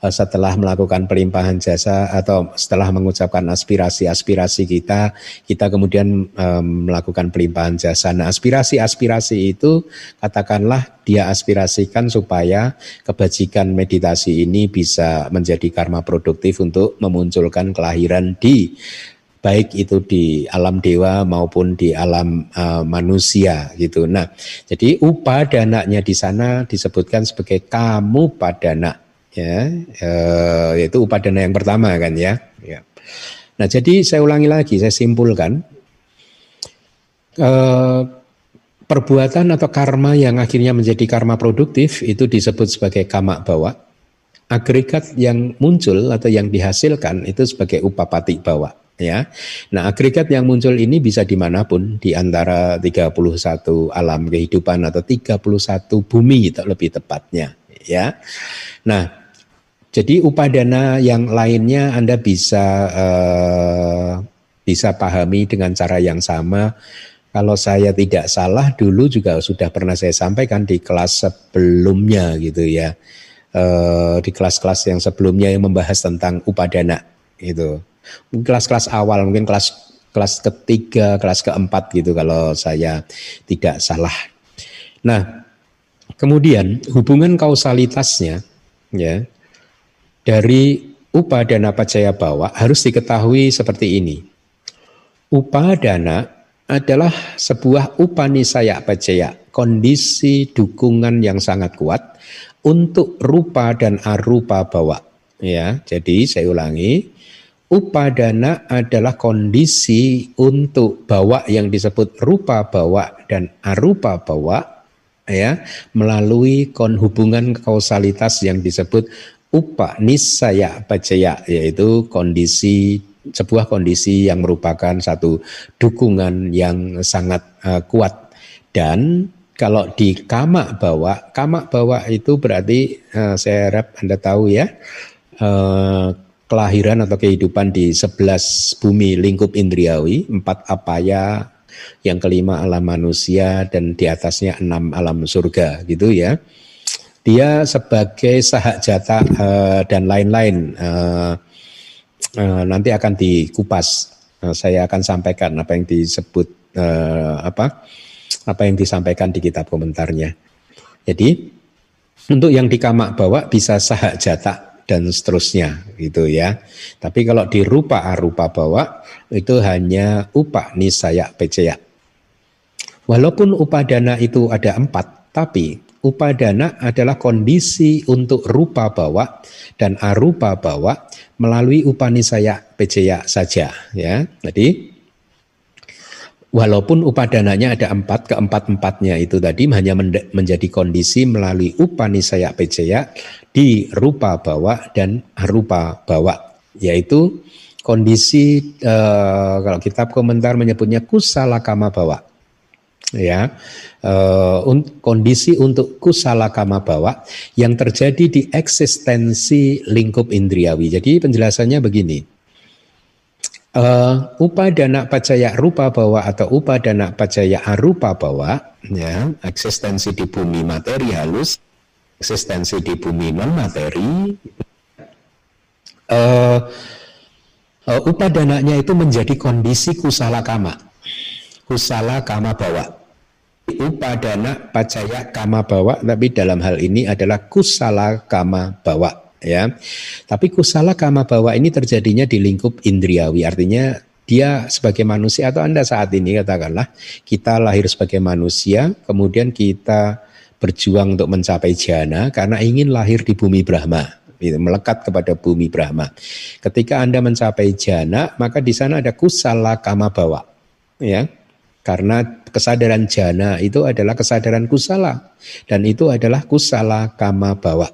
eh, setelah melakukan pelimpahan jasa atau setelah mengucapkan aspirasi-aspirasi kita, kita kemudian um, melakukan pelimpahan jasa. Nah, aspirasi-aspirasi itu katakanlah dia aspirasikan supaya kebajikan meditasi ini bisa menjadi karma produktif untuk memunculkan kelahiran di baik itu di alam dewa maupun di alam uh, manusia gitu. Nah, jadi upadananya di sana disebutkan sebagai kamu padana ya, uh, yaitu upadana yang pertama kan ya. ya. Nah, jadi saya ulangi lagi, saya simpulkan uh, perbuatan atau karma yang akhirnya menjadi karma produktif itu disebut sebagai kama bawa. Agregat yang muncul atau yang dihasilkan itu sebagai upapati bawa ya. Nah, agregat yang muncul ini bisa di mana pun di antara 31 alam kehidupan atau 31 bumi itu lebih tepatnya, ya. Nah, jadi upadana yang lainnya Anda bisa uh, bisa pahami dengan cara yang sama. Kalau saya tidak salah dulu juga sudah pernah saya sampaikan di kelas sebelumnya gitu ya. Uh, di kelas-kelas yang sebelumnya yang membahas tentang upadana itu kelas-kelas awal mungkin kelas kelas ketiga, kelas keempat gitu kalau saya tidak salah. Nah, kemudian hubungan kausalitasnya ya dari upadana pacaya bawa harus diketahui seperti ini. Upadana adalah sebuah upanisaya pacaya, kondisi dukungan yang sangat kuat untuk rupa dan arupa bawa. Ya, jadi saya ulangi, Upadana adalah kondisi untuk bawa yang disebut rupa bawa dan arupa bawa ya melalui kon hubungan kausalitas yang disebut upa nisaya bacaya yaitu kondisi sebuah kondisi yang merupakan satu dukungan yang sangat uh, kuat. Dan kalau di kama bawa kama bawa itu berarti uh, saya harap anda tahu ya uh, kelahiran atau kehidupan di sebelas bumi lingkup indriawi, empat apaya, yang kelima alam manusia dan di atasnya enam alam surga gitu ya. Dia sebagai sahak jata uh, dan lain-lain uh, uh, nanti akan dikupas. Uh, saya akan sampaikan apa yang disebut uh, apa apa yang disampaikan di kitab komentarnya. Jadi untuk yang di kamak bawa bisa sahak jata dan seterusnya gitu ya. Tapi kalau di rupa arupa bawa itu hanya upa nisaya pecaya. Walaupun upadana itu ada empat, tapi upadana adalah kondisi untuk rupa bawa dan arupa bawa melalui upanisaya pecaya saja ya. Jadi Walaupun upadananya ada empat, keempat-empatnya itu tadi hanya menjadi kondisi melalui upanisaya pecaya di rupa bawa dan arupa bawa, yaitu kondisi eh, kalau kitab komentar menyebutnya kusala kama bawa, ya eh, un, kondisi untuk kusala kama bawa yang terjadi di eksistensi lingkup indriawi. Jadi penjelasannya begini uh, upadana pacaya rupa bawa atau upadana pacaya arupa bawa ya eksistensi di bumi materi halus eksistensi di bumi non materi uh, uh, upadananya itu menjadi kondisi kusala kama kusala kama bawa. Upadana pacaya kama bawa tapi dalam hal ini adalah kusala kama bawa ya. Tapi kusala kama bawa ini terjadinya di lingkup indriawi, artinya dia sebagai manusia atau Anda saat ini katakanlah kita lahir sebagai manusia, kemudian kita berjuang untuk mencapai jana karena ingin lahir di bumi Brahma, melekat kepada bumi Brahma. Ketika Anda mencapai jana, maka di sana ada kusala kama bawa, ya. Karena kesadaran jana itu adalah kesadaran kusala dan itu adalah kusala kama bawa.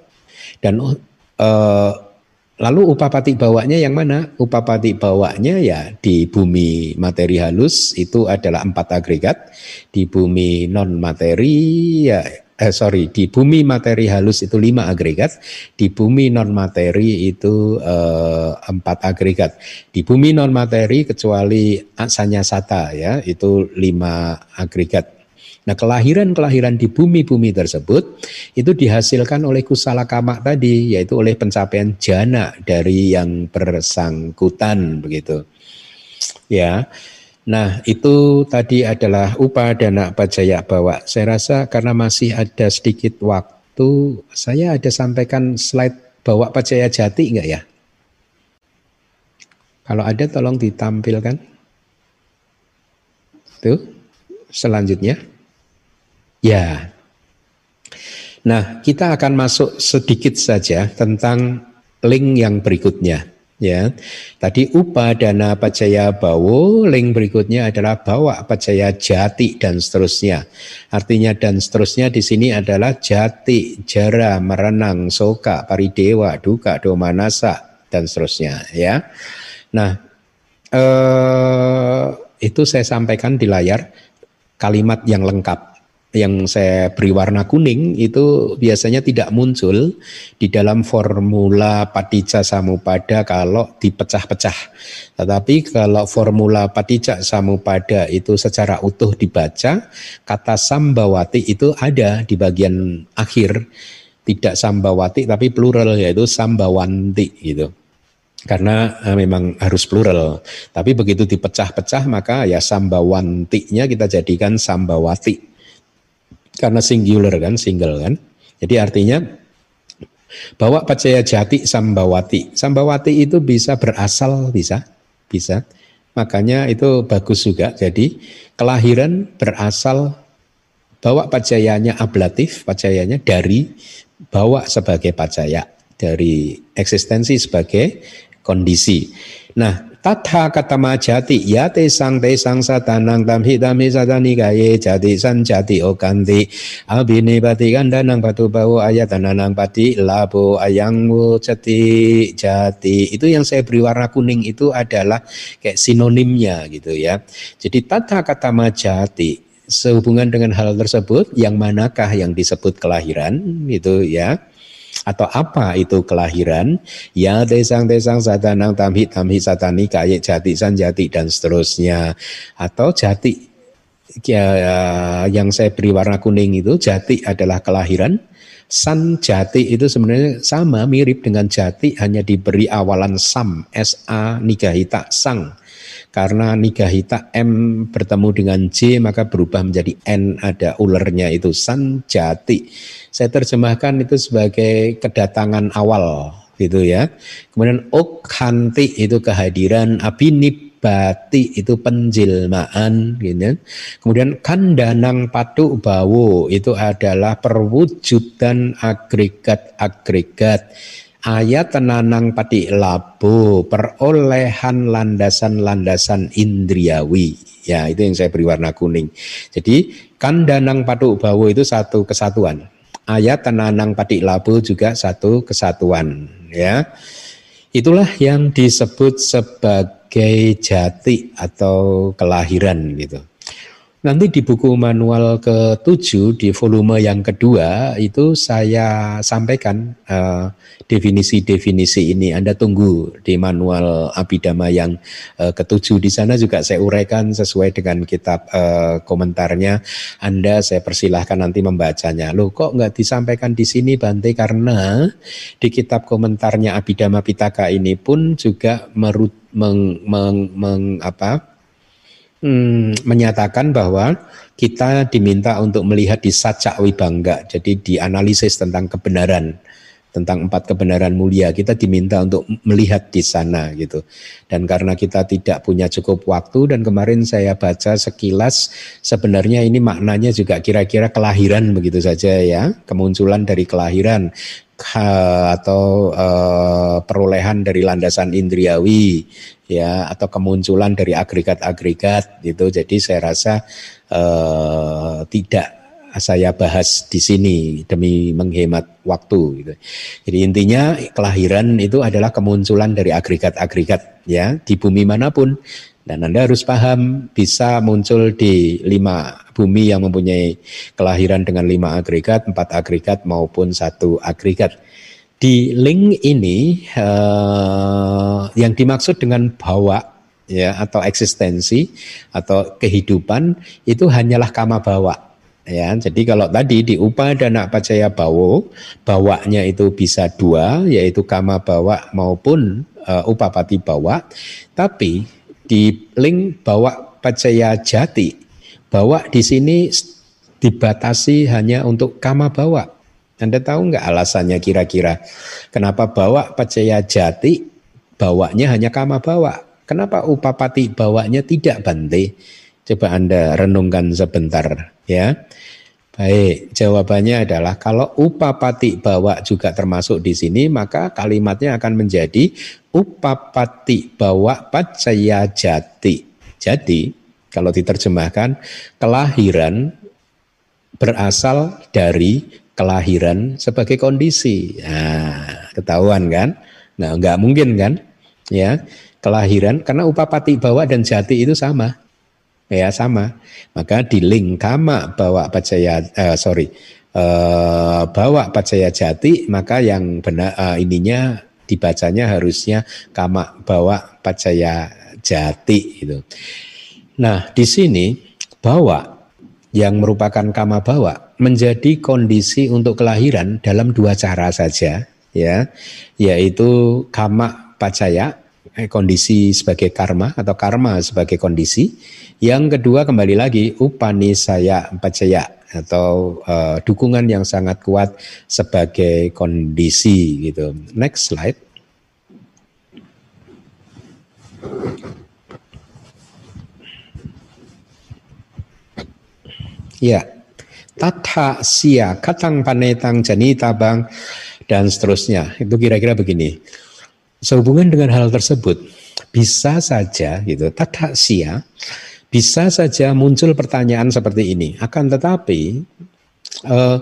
Dan Uh, lalu upapati bawanya yang mana? Upapati bawanya ya di bumi materi halus itu adalah empat agregat, di bumi non materi ya eh, sorry di bumi materi halus itu lima agregat, di bumi non materi itu uh, empat agregat, di bumi non materi kecuali asanya sata ya itu lima agregat. Nah kelahiran-kelahiran di bumi-bumi tersebut itu dihasilkan oleh kusala kama tadi yaitu oleh pencapaian jana dari yang bersangkutan begitu. Ya. Nah itu tadi adalah upadana pajaya bawa. Saya rasa karena masih ada sedikit waktu, saya ada sampaikan slide bawa pajaya jati enggak ya? Kalau ada tolong ditampilkan. Tuh, selanjutnya. Ya. Nah, kita akan masuk sedikit saja tentang link yang berikutnya. Ya, tadi upadana pacaya bawo, link berikutnya adalah bawa pacaya jati dan seterusnya. Artinya dan seterusnya di sini adalah jati, jara, merenang, soka, paridewa, duka, domanasa dan seterusnya. Ya, nah eh, itu saya sampaikan di layar kalimat yang lengkap yang saya beri warna kuning itu biasanya tidak muncul di dalam formula patija samupada kalau dipecah-pecah. Tetapi kalau formula patija samupada itu secara utuh dibaca, kata sambawati itu ada di bagian akhir. Tidak sambawati tapi plural yaitu sambawanti gitu karena uh, memang harus plural. Tapi begitu dipecah-pecah maka ya sambawantinya kita jadikan sambawati karena singular kan, single kan. Jadi artinya bahwa pacaya jati sambawati. Sambawati itu bisa berasal bisa, bisa. Makanya itu bagus juga. Jadi kelahiran berasal bawa pacayanya ablatif, pacayanya dari bawa sebagai pacaya, dari eksistensi sebagai kondisi. Nah, Tatha katama jati ya te sang te sang satanang tamhi tamhi satani kaye jati san jati okanti abini pati kandanang batu bau ayatananang pati labo ayang jati jati. Itu yang saya beri warna kuning itu adalah kayak sinonimnya gitu ya. Jadi tata katama jati sehubungan dengan hal tersebut yang manakah yang disebut kelahiran gitu ya atau apa itu kelahiran? Ya desang desang satanang tamhi tamhi satani kaya jati san jati dan seterusnya. Atau jati ya, yang saya beri warna kuning itu jati adalah kelahiran. San jati itu sebenarnya sama mirip dengan jati hanya diberi awalan sam sa nigahita sang karena nigahita M bertemu dengan J maka berubah menjadi N ada ulernya itu san jati saya terjemahkan itu sebagai kedatangan awal gitu ya. Kemudian okhanti itu kehadiran, abinibati itu penjelmaan gitu. Kemudian kandanang patu bawo itu adalah perwujudan agregat-agregat ayat tenanang pati labo perolehan landasan-landasan indriawi. Ya itu yang saya beri warna kuning. Jadi kandanang patu bawo itu satu kesatuan. Ayat tenanang padik labu juga satu kesatuan ya. Itulah yang disebut sebagai jati atau kelahiran gitu Nanti di buku manual ke-7 di volume yang kedua itu saya sampaikan uh, definisi-definisi ini. Anda tunggu di manual Abidama yang uh, ketujuh di sana juga saya uraikan sesuai dengan kitab uh, komentarnya. Anda saya persilahkan nanti membacanya. Loh kok nggak disampaikan di sini Bante karena di kitab komentarnya Abidama Pitaka ini pun juga merut, meng, meng, meng apa hmm, menyatakan bahwa kita diminta untuk melihat di saca wibangga, jadi dianalisis tentang kebenaran tentang empat kebenaran mulia. Kita diminta untuk melihat di sana gitu. Dan karena kita tidak punya cukup waktu dan kemarin saya baca sekilas sebenarnya ini maknanya juga kira-kira kelahiran begitu saja ya kemunculan dari kelahiran atau uh, perolehan dari landasan indriawi ya atau kemunculan dari agregat-agregat gitu. Jadi saya rasa uh, tidak saya bahas di sini demi menghemat waktu gitu. Jadi intinya kelahiran itu adalah kemunculan dari agregat-agregat ya di bumi mana pun dan Anda harus paham bisa muncul di lima bumi yang mempunyai kelahiran dengan lima agregat, empat agregat maupun satu agregat. Di link ini uh, yang dimaksud dengan bawa ya atau eksistensi atau kehidupan itu hanyalah kama bawa ya. Jadi kalau tadi di upadana pacaya bawo bawanya itu bisa dua yaitu kama bawa maupun uh, upapati bawa. Tapi di link bawa pacaya jati bawa di sini dibatasi hanya untuk kama bawa anda tahu nggak alasannya kira-kira kenapa bawa pacaya jati bawanya hanya kama bawa? Kenapa upapati bawanya tidak bante? Coba Anda renungkan sebentar ya. Baik, jawabannya adalah kalau upapati bawa juga termasuk di sini, maka kalimatnya akan menjadi upapati bawa pacaya jati. Jadi, kalau diterjemahkan, kelahiran berasal dari kelahiran sebagai kondisi. Nah, ketahuan kan? Nah, enggak mungkin kan? Ya, kelahiran karena upapati bawa dan jati itu sama. Ya, sama. Maka di link kama bawa pacaya uh, sorry, uh, bawa pacaya jati, maka yang benar uh, ininya dibacanya harusnya kama bawa pacaya jati itu. Nah, di sini bawa yang merupakan kama bawa menjadi kondisi untuk kelahiran dalam dua cara saja ya. Yaitu kama pacaya eh, kondisi sebagai karma atau karma sebagai kondisi. Yang kedua kembali lagi upani saya pacaya atau uh, dukungan yang sangat kuat sebagai kondisi gitu. Next slide ya tata sia katang panetang jani tabang dan seterusnya itu kira-kira begini sehubungan dengan hal tersebut bisa saja gitu tata sia bisa saja muncul pertanyaan seperti ini akan tetapi uh,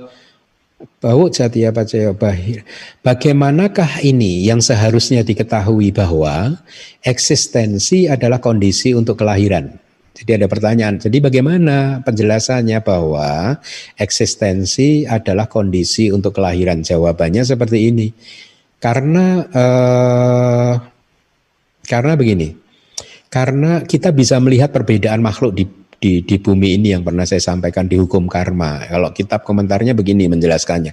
Bau Jatiya Pacaya Bahir. Bagaimanakah ini yang seharusnya diketahui bahwa eksistensi adalah kondisi untuk kelahiran? Jadi ada pertanyaan. Jadi bagaimana penjelasannya bahwa eksistensi adalah kondisi untuk kelahiran? Jawabannya seperti ini. Karena eh, karena begini. Karena kita bisa melihat perbedaan makhluk di di, di bumi ini yang pernah saya sampaikan di hukum karma. Kalau kitab komentarnya begini menjelaskannya.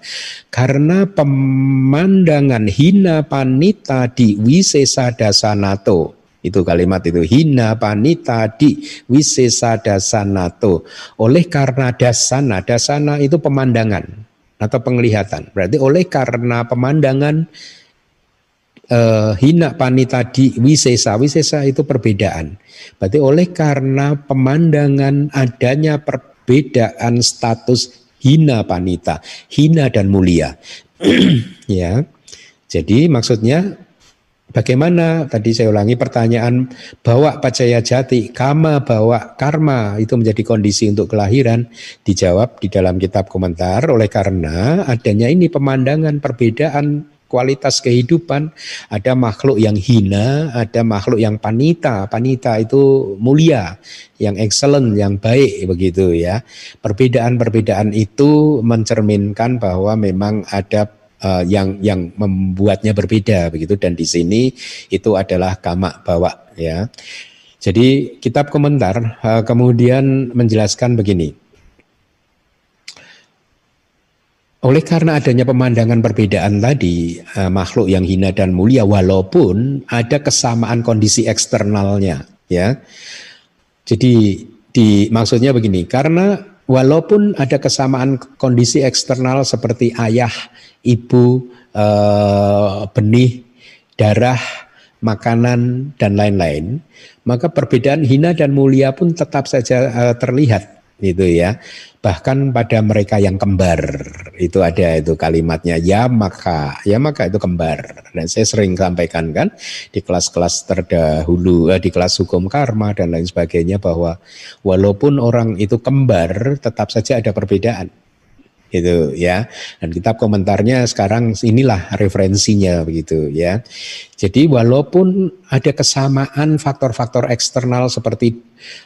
Karena pemandangan hina panita di wisesa dasanato itu kalimat itu hina panita di wisesa dasanato. Oleh karena dasana, dasana itu pemandangan atau penglihatan. Berarti oleh karena pemandangan uh, hina panita di wisesa, wisesa itu perbedaan. Berarti oleh karena pemandangan adanya perbedaan status hina panita, hina dan mulia. *clears throat* ya. Jadi maksudnya Bagaimana tadi saya ulangi pertanyaan bawa pacaya jati, kama bawa karma itu menjadi kondisi untuk kelahiran dijawab di dalam kitab komentar oleh karena adanya ini pemandangan perbedaan kualitas kehidupan. Ada makhluk yang hina, ada makhluk yang panita. Panita itu mulia, yang excellent, yang baik begitu ya. Perbedaan-perbedaan itu mencerminkan bahwa memang ada uh, yang yang membuatnya berbeda begitu dan di sini itu adalah kama bawa ya. Jadi kitab komentar uh, kemudian menjelaskan begini. Oleh karena adanya pemandangan perbedaan tadi, eh, makhluk yang hina dan mulia, walaupun ada kesamaan kondisi eksternalnya, ya. Jadi di maksudnya begini, karena walaupun ada kesamaan kondisi eksternal seperti ayah, ibu, eh, benih, darah, makanan dan lain-lain, maka perbedaan hina dan mulia pun tetap saja eh, terlihat itu ya. Bahkan pada mereka yang kembar itu ada itu kalimatnya ya maka ya maka itu kembar. Dan saya sering sampaikan kan di kelas-kelas terdahulu eh, di kelas hukum karma dan lain sebagainya bahwa walaupun orang itu kembar tetap saja ada perbedaan gitu ya. Dan kitab komentarnya sekarang inilah referensinya begitu ya. Jadi walaupun ada kesamaan faktor-faktor eksternal seperti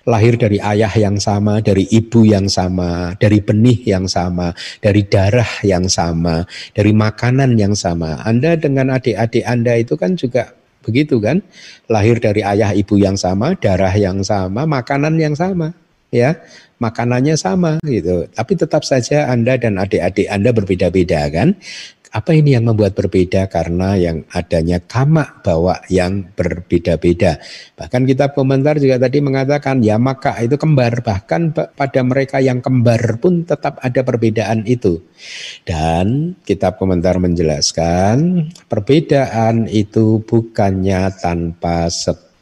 lahir dari ayah yang sama, dari ibu yang sama, dari benih yang sama, dari darah yang sama, dari makanan yang sama. Anda dengan adik-adik Anda itu kan juga begitu kan? Lahir dari ayah ibu yang sama, darah yang sama, makanan yang sama, ya makanannya sama gitu. Tapi tetap saja Anda dan adik-adik Anda berbeda-beda kan. Apa ini yang membuat berbeda? Karena yang adanya kama bawa yang berbeda-beda. Bahkan kitab komentar juga tadi mengatakan ya maka itu kembar. Bahkan pada mereka yang kembar pun tetap ada perbedaan itu. Dan kitab komentar menjelaskan perbedaan itu bukannya tanpa sebab.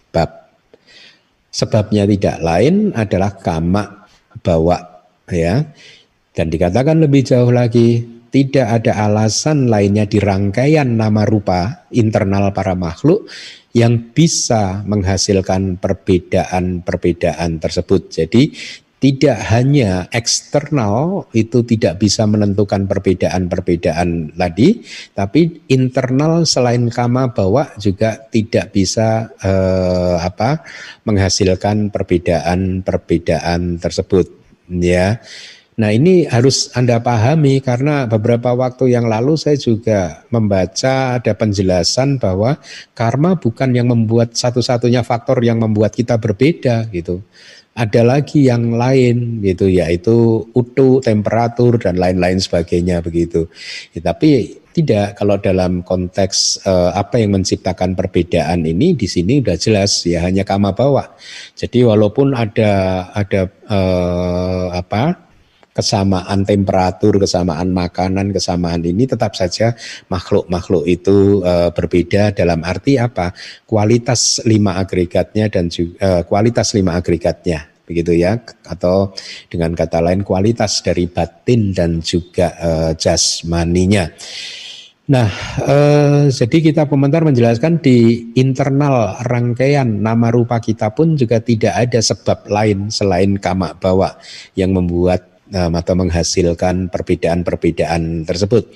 Sebabnya tidak lain adalah kama bawa ya. Dan dikatakan lebih jauh lagi, tidak ada alasan lainnya di rangkaian nama rupa internal para makhluk yang bisa menghasilkan perbedaan-perbedaan tersebut. Jadi tidak hanya eksternal itu tidak bisa menentukan perbedaan-perbedaan tadi, tapi internal selain kama bawa juga tidak bisa eh, apa menghasilkan perbedaan-perbedaan tersebut ya. Nah ini harus Anda pahami karena beberapa waktu yang lalu saya juga membaca ada penjelasan bahwa karma bukan yang membuat satu-satunya faktor yang membuat kita berbeda gitu ada lagi yang lain gitu yaitu utuh, temperatur dan lain-lain sebagainya begitu. Ya, tapi tidak kalau dalam konteks uh, apa yang menciptakan perbedaan ini di sini sudah jelas ya hanya kama bawa. Jadi walaupun ada ada uh, apa kesamaan temperatur, kesamaan makanan, kesamaan ini tetap saja makhluk-makhluk itu uh, berbeda dalam arti apa? Kualitas lima agregatnya dan juga uh, kualitas lima agregatnya begitu ya atau dengan kata lain kualitas dari batin dan juga uh, jasmaninya. Nah, eh, jadi kita komentar menjelaskan di internal rangkaian nama rupa kita pun juga tidak ada sebab lain selain kama bawa yang membuat atau menghasilkan perbedaan-perbedaan tersebut.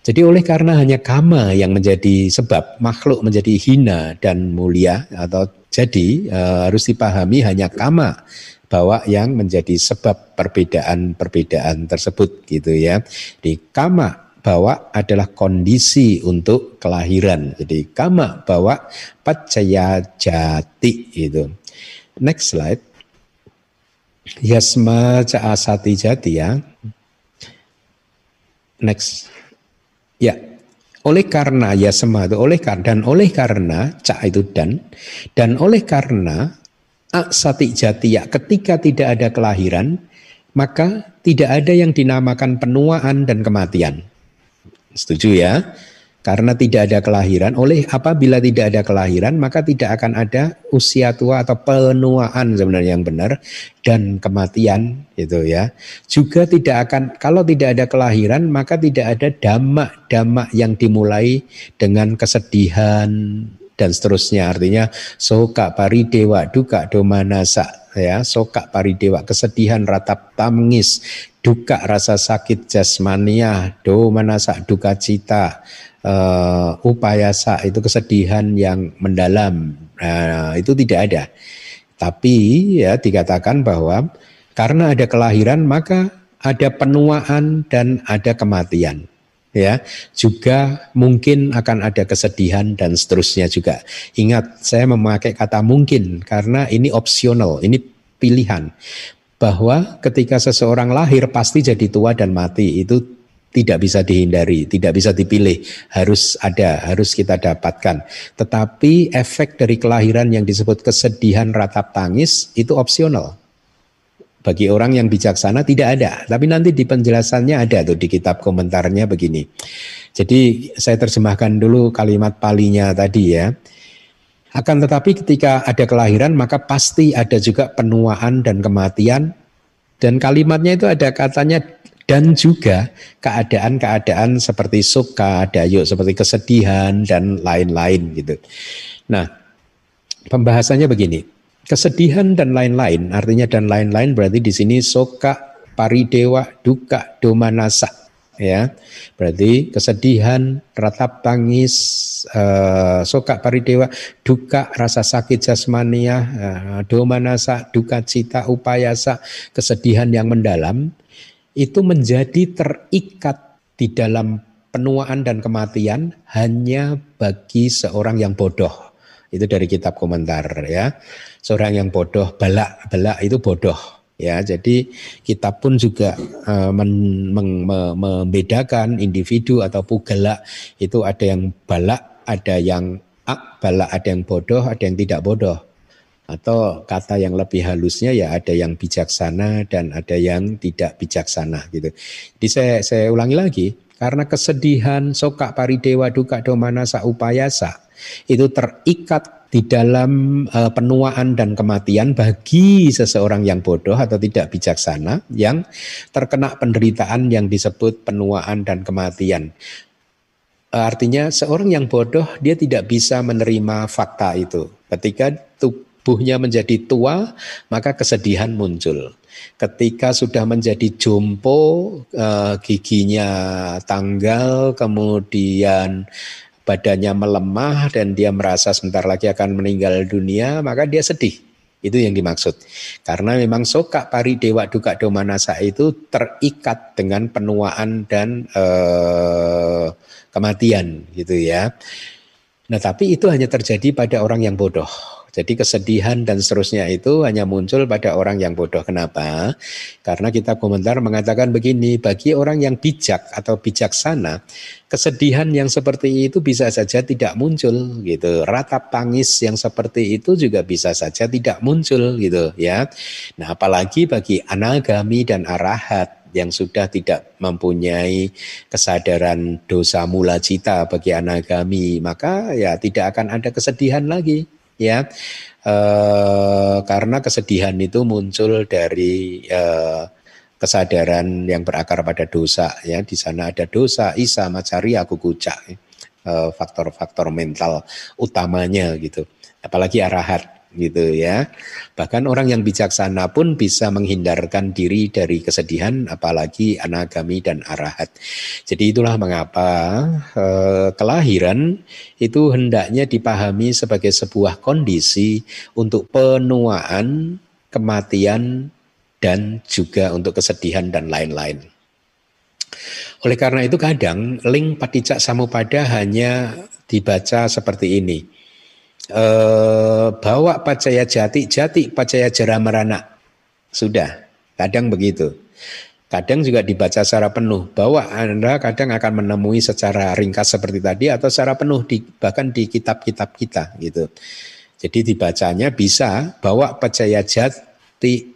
Jadi oleh karena hanya kama yang menjadi sebab makhluk menjadi hina dan mulia atau jadi uh, harus dipahami hanya kama bahwa yang menjadi sebab perbedaan-perbedaan tersebut gitu ya. Di kama bahwa adalah kondisi untuk kelahiran. Jadi kama bahwa pacaya jati itu. Next slide. Yasma asati jati ya. Next. Ya. Oleh karena yasma itu oleh karena dan oleh karena ca itu dan dan oleh karena asati jati ya ketika tidak ada kelahiran maka tidak ada yang dinamakan penuaan dan kematian. Setuju ya? Karena tidak ada kelahiran, oleh apabila tidak ada kelahiran, maka tidak akan ada usia tua atau penuaan sebenarnya yang benar dan kematian gitu ya. Juga tidak akan kalau tidak ada kelahiran, maka tidak ada damak-damak yang dimulai dengan kesedihan dan seterusnya. Artinya soka pari dewa duka domana ya soka paridewa kesedihan ratap tangis duka rasa sakit jasmania do manasa duka cita uh, upayasa itu kesedihan yang mendalam. Uh, itu tidak ada. Tapi ya dikatakan bahwa karena ada kelahiran maka ada penuaan dan ada kematian. Ya juga mungkin akan ada kesedihan dan seterusnya juga. Ingat saya memakai kata mungkin karena ini opsional ini pilihan. Bahwa ketika seseorang lahir pasti jadi tua dan mati itu tidak bisa dihindari, tidak bisa dipilih, harus ada, harus kita dapatkan. Tetapi efek dari kelahiran yang disebut kesedihan ratap tangis itu opsional. Bagi orang yang bijaksana tidak ada, tapi nanti di penjelasannya ada tuh di kitab komentarnya begini. Jadi saya terjemahkan dulu kalimat palinya tadi ya. Akan tetapi ketika ada kelahiran maka pasti ada juga penuaan dan kematian dan kalimatnya itu ada katanya dan juga keadaan-keadaan seperti suka, dayu, seperti kesedihan dan lain-lain gitu. Nah, pembahasannya begini. Kesedihan dan lain-lain, artinya dan lain-lain berarti di sini soka, paridewa, duka, domanasa. Ya, berarti kesedihan, ratap tangis, uh, soka paridewa, duka, rasa sakit jasmania, uh, domanasa, duka cita, upayasa, kesedihan yang mendalam, itu menjadi terikat di dalam penuaan dan kematian hanya bagi seorang yang bodoh. Itu dari kitab komentar ya. Seorang yang bodoh balak balak itu bodoh ya. Jadi kita pun juga uh, membedakan individu atau pugala itu ada yang balak ada yang ak balak ada yang bodoh ada yang tidak bodoh atau kata yang lebih halusnya ya ada yang bijaksana dan ada yang tidak bijaksana gitu. Jadi saya saya ulangi lagi karena kesedihan soka paridewa duka domana saupayasa itu terikat di dalam uh, penuaan dan kematian bagi seseorang yang bodoh atau tidak bijaksana yang terkena penderitaan yang disebut penuaan dan kematian. Artinya seorang yang bodoh dia tidak bisa menerima fakta itu. Ketika tubuhnya menjadi tua, maka kesedihan muncul. Ketika sudah menjadi jompo, uh, giginya tanggal, kemudian badannya melemah dan dia merasa sebentar lagi akan meninggal dunia, maka dia sedih. Itu yang dimaksud. Karena memang soka pari dewa duka domanasa itu terikat dengan penuaan dan eh, kematian gitu ya. Nah tapi itu hanya terjadi pada orang yang bodoh. Jadi kesedihan dan seterusnya itu hanya muncul pada orang yang bodoh. Kenapa? Karena kita komentar mengatakan begini, bagi orang yang bijak atau bijaksana, kesedihan yang seperti itu bisa saja tidak muncul gitu. Ratap tangis yang seperti itu juga bisa saja tidak muncul gitu ya. Nah, apalagi bagi anagami dan arahat yang sudah tidak mempunyai kesadaran dosa mula cita bagi anagami, maka ya tidak akan ada kesedihan lagi ya. E, karena kesedihan itu muncul dari e, kesadaran yang berakar pada dosa ya. Di sana ada dosa isa macari aku kucak eh, faktor-faktor mental utamanya gitu. Apalagi arahat gitu ya. Bahkan orang yang bijaksana pun bisa menghindarkan diri dari kesedihan apalagi anagami dan arahat. Jadi itulah mengapa eh, kelahiran itu hendaknya dipahami sebagai sebuah kondisi untuk penuaan, kematian dan juga untuk kesedihan dan lain-lain. Oleh karena itu kadang link patijak samupada hanya dibaca seperti ini eh, bawa pacaya jati, jati pacaya jara merana. Sudah, kadang begitu. Kadang juga dibaca secara penuh, bahwa Anda kadang akan menemui secara ringkas seperti tadi atau secara penuh di, bahkan di kitab-kitab kita gitu. Jadi dibacanya bisa bawa pacaya jati,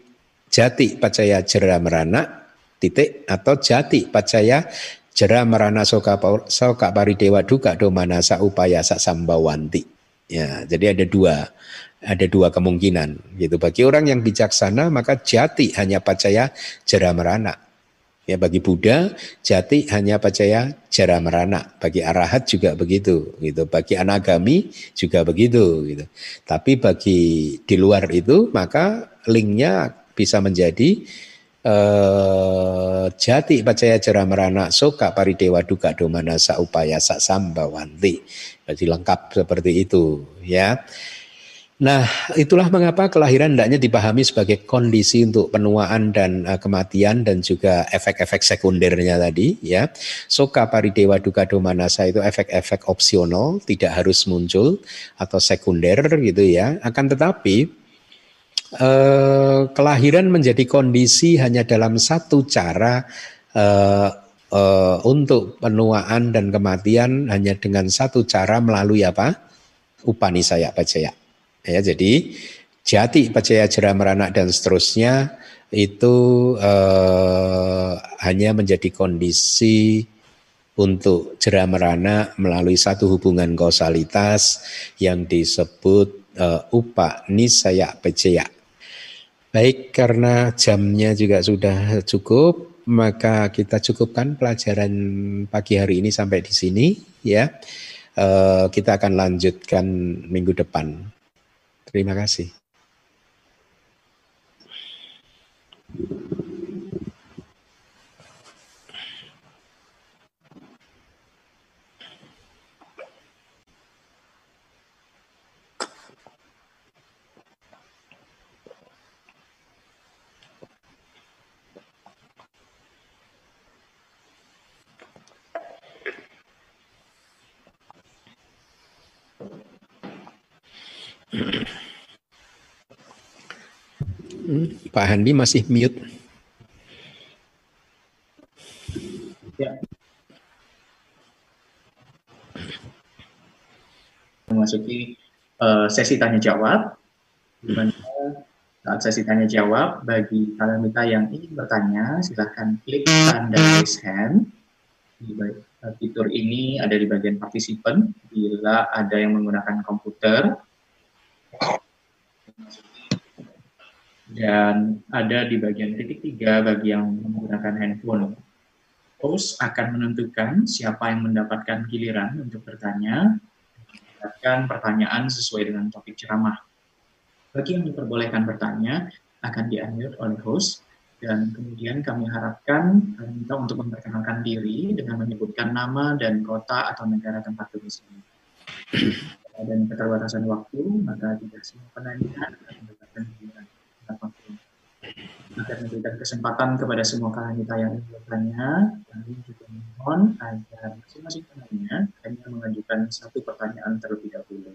jati pacaya jera merana, titik atau jati pacaya jera merana soka, soka dewa duka domana sa upaya sa sambawanti. Ya, jadi ada dua, ada dua kemungkinan gitu. Bagi orang yang bijaksana maka jati hanya percaya jera merana. Ya bagi Buddha jati hanya percaya jara merana. Bagi arahat juga begitu gitu. Bagi anagami juga begitu gitu. Tapi bagi di luar itu maka linknya bisa menjadi uh, jati pacaya jera merana soka paridewa duka domana upaya sak sambawanti. Jadi lengkap seperti itu ya. Nah, itulah mengapa kelahiran hendaknya dipahami sebagai kondisi untuk penuaan dan uh, kematian dan juga efek-efek sekundernya tadi ya. Soka paridewa duka domanasa itu efek-efek opsional, tidak harus muncul atau sekunder gitu ya. Akan tetapi uh, kelahiran menjadi kondisi hanya dalam satu cara uh, uh, untuk penuaan dan kematian hanya dengan satu cara melalui apa? Upanisaya pacaya Ya, jadi jati percaya jera meranak dan seterusnya itu eh, hanya menjadi kondisi untuk jera merana melalui satu hubungan kausalitas yang disebut eh, upa nisaya. Baik, karena jamnya juga sudah cukup, maka kita cukupkan pelajaran pagi hari ini sampai di sini ya. Eh, kita akan lanjutkan minggu depan. Terima kasih. Pak Handi masih mute. Ya. Memasuki uh, sesi tanya jawab, di mana saat sesi tanya jawab bagi kalian kita yang ingin bertanya, silahkan klik tanda raise hand. Di eh, fitur ini ada di bagian participant. Bila ada yang menggunakan komputer, dan ada di bagian titik tiga bagi yang menggunakan handphone. Host akan menentukan siapa yang mendapatkan giliran untuk bertanya, mendapatkan pertanyaan sesuai dengan topik ceramah. Bagi yang diperbolehkan bertanya, akan di-unmute oleh host, dan kemudian kami harapkan minta untuk memperkenalkan diri dengan menyebutkan nama dan kota atau negara tempat domisili. Dan keterbatasan waktu, maka tidak semua penanya akan mendapatkan giliran apa pun. Agar memberikan kesempatan kepada semua kita yang ingin bertanya, kami juga mohon agar masing-masing penanya hanya mengajukan satu pertanyaan terlebih dahulu.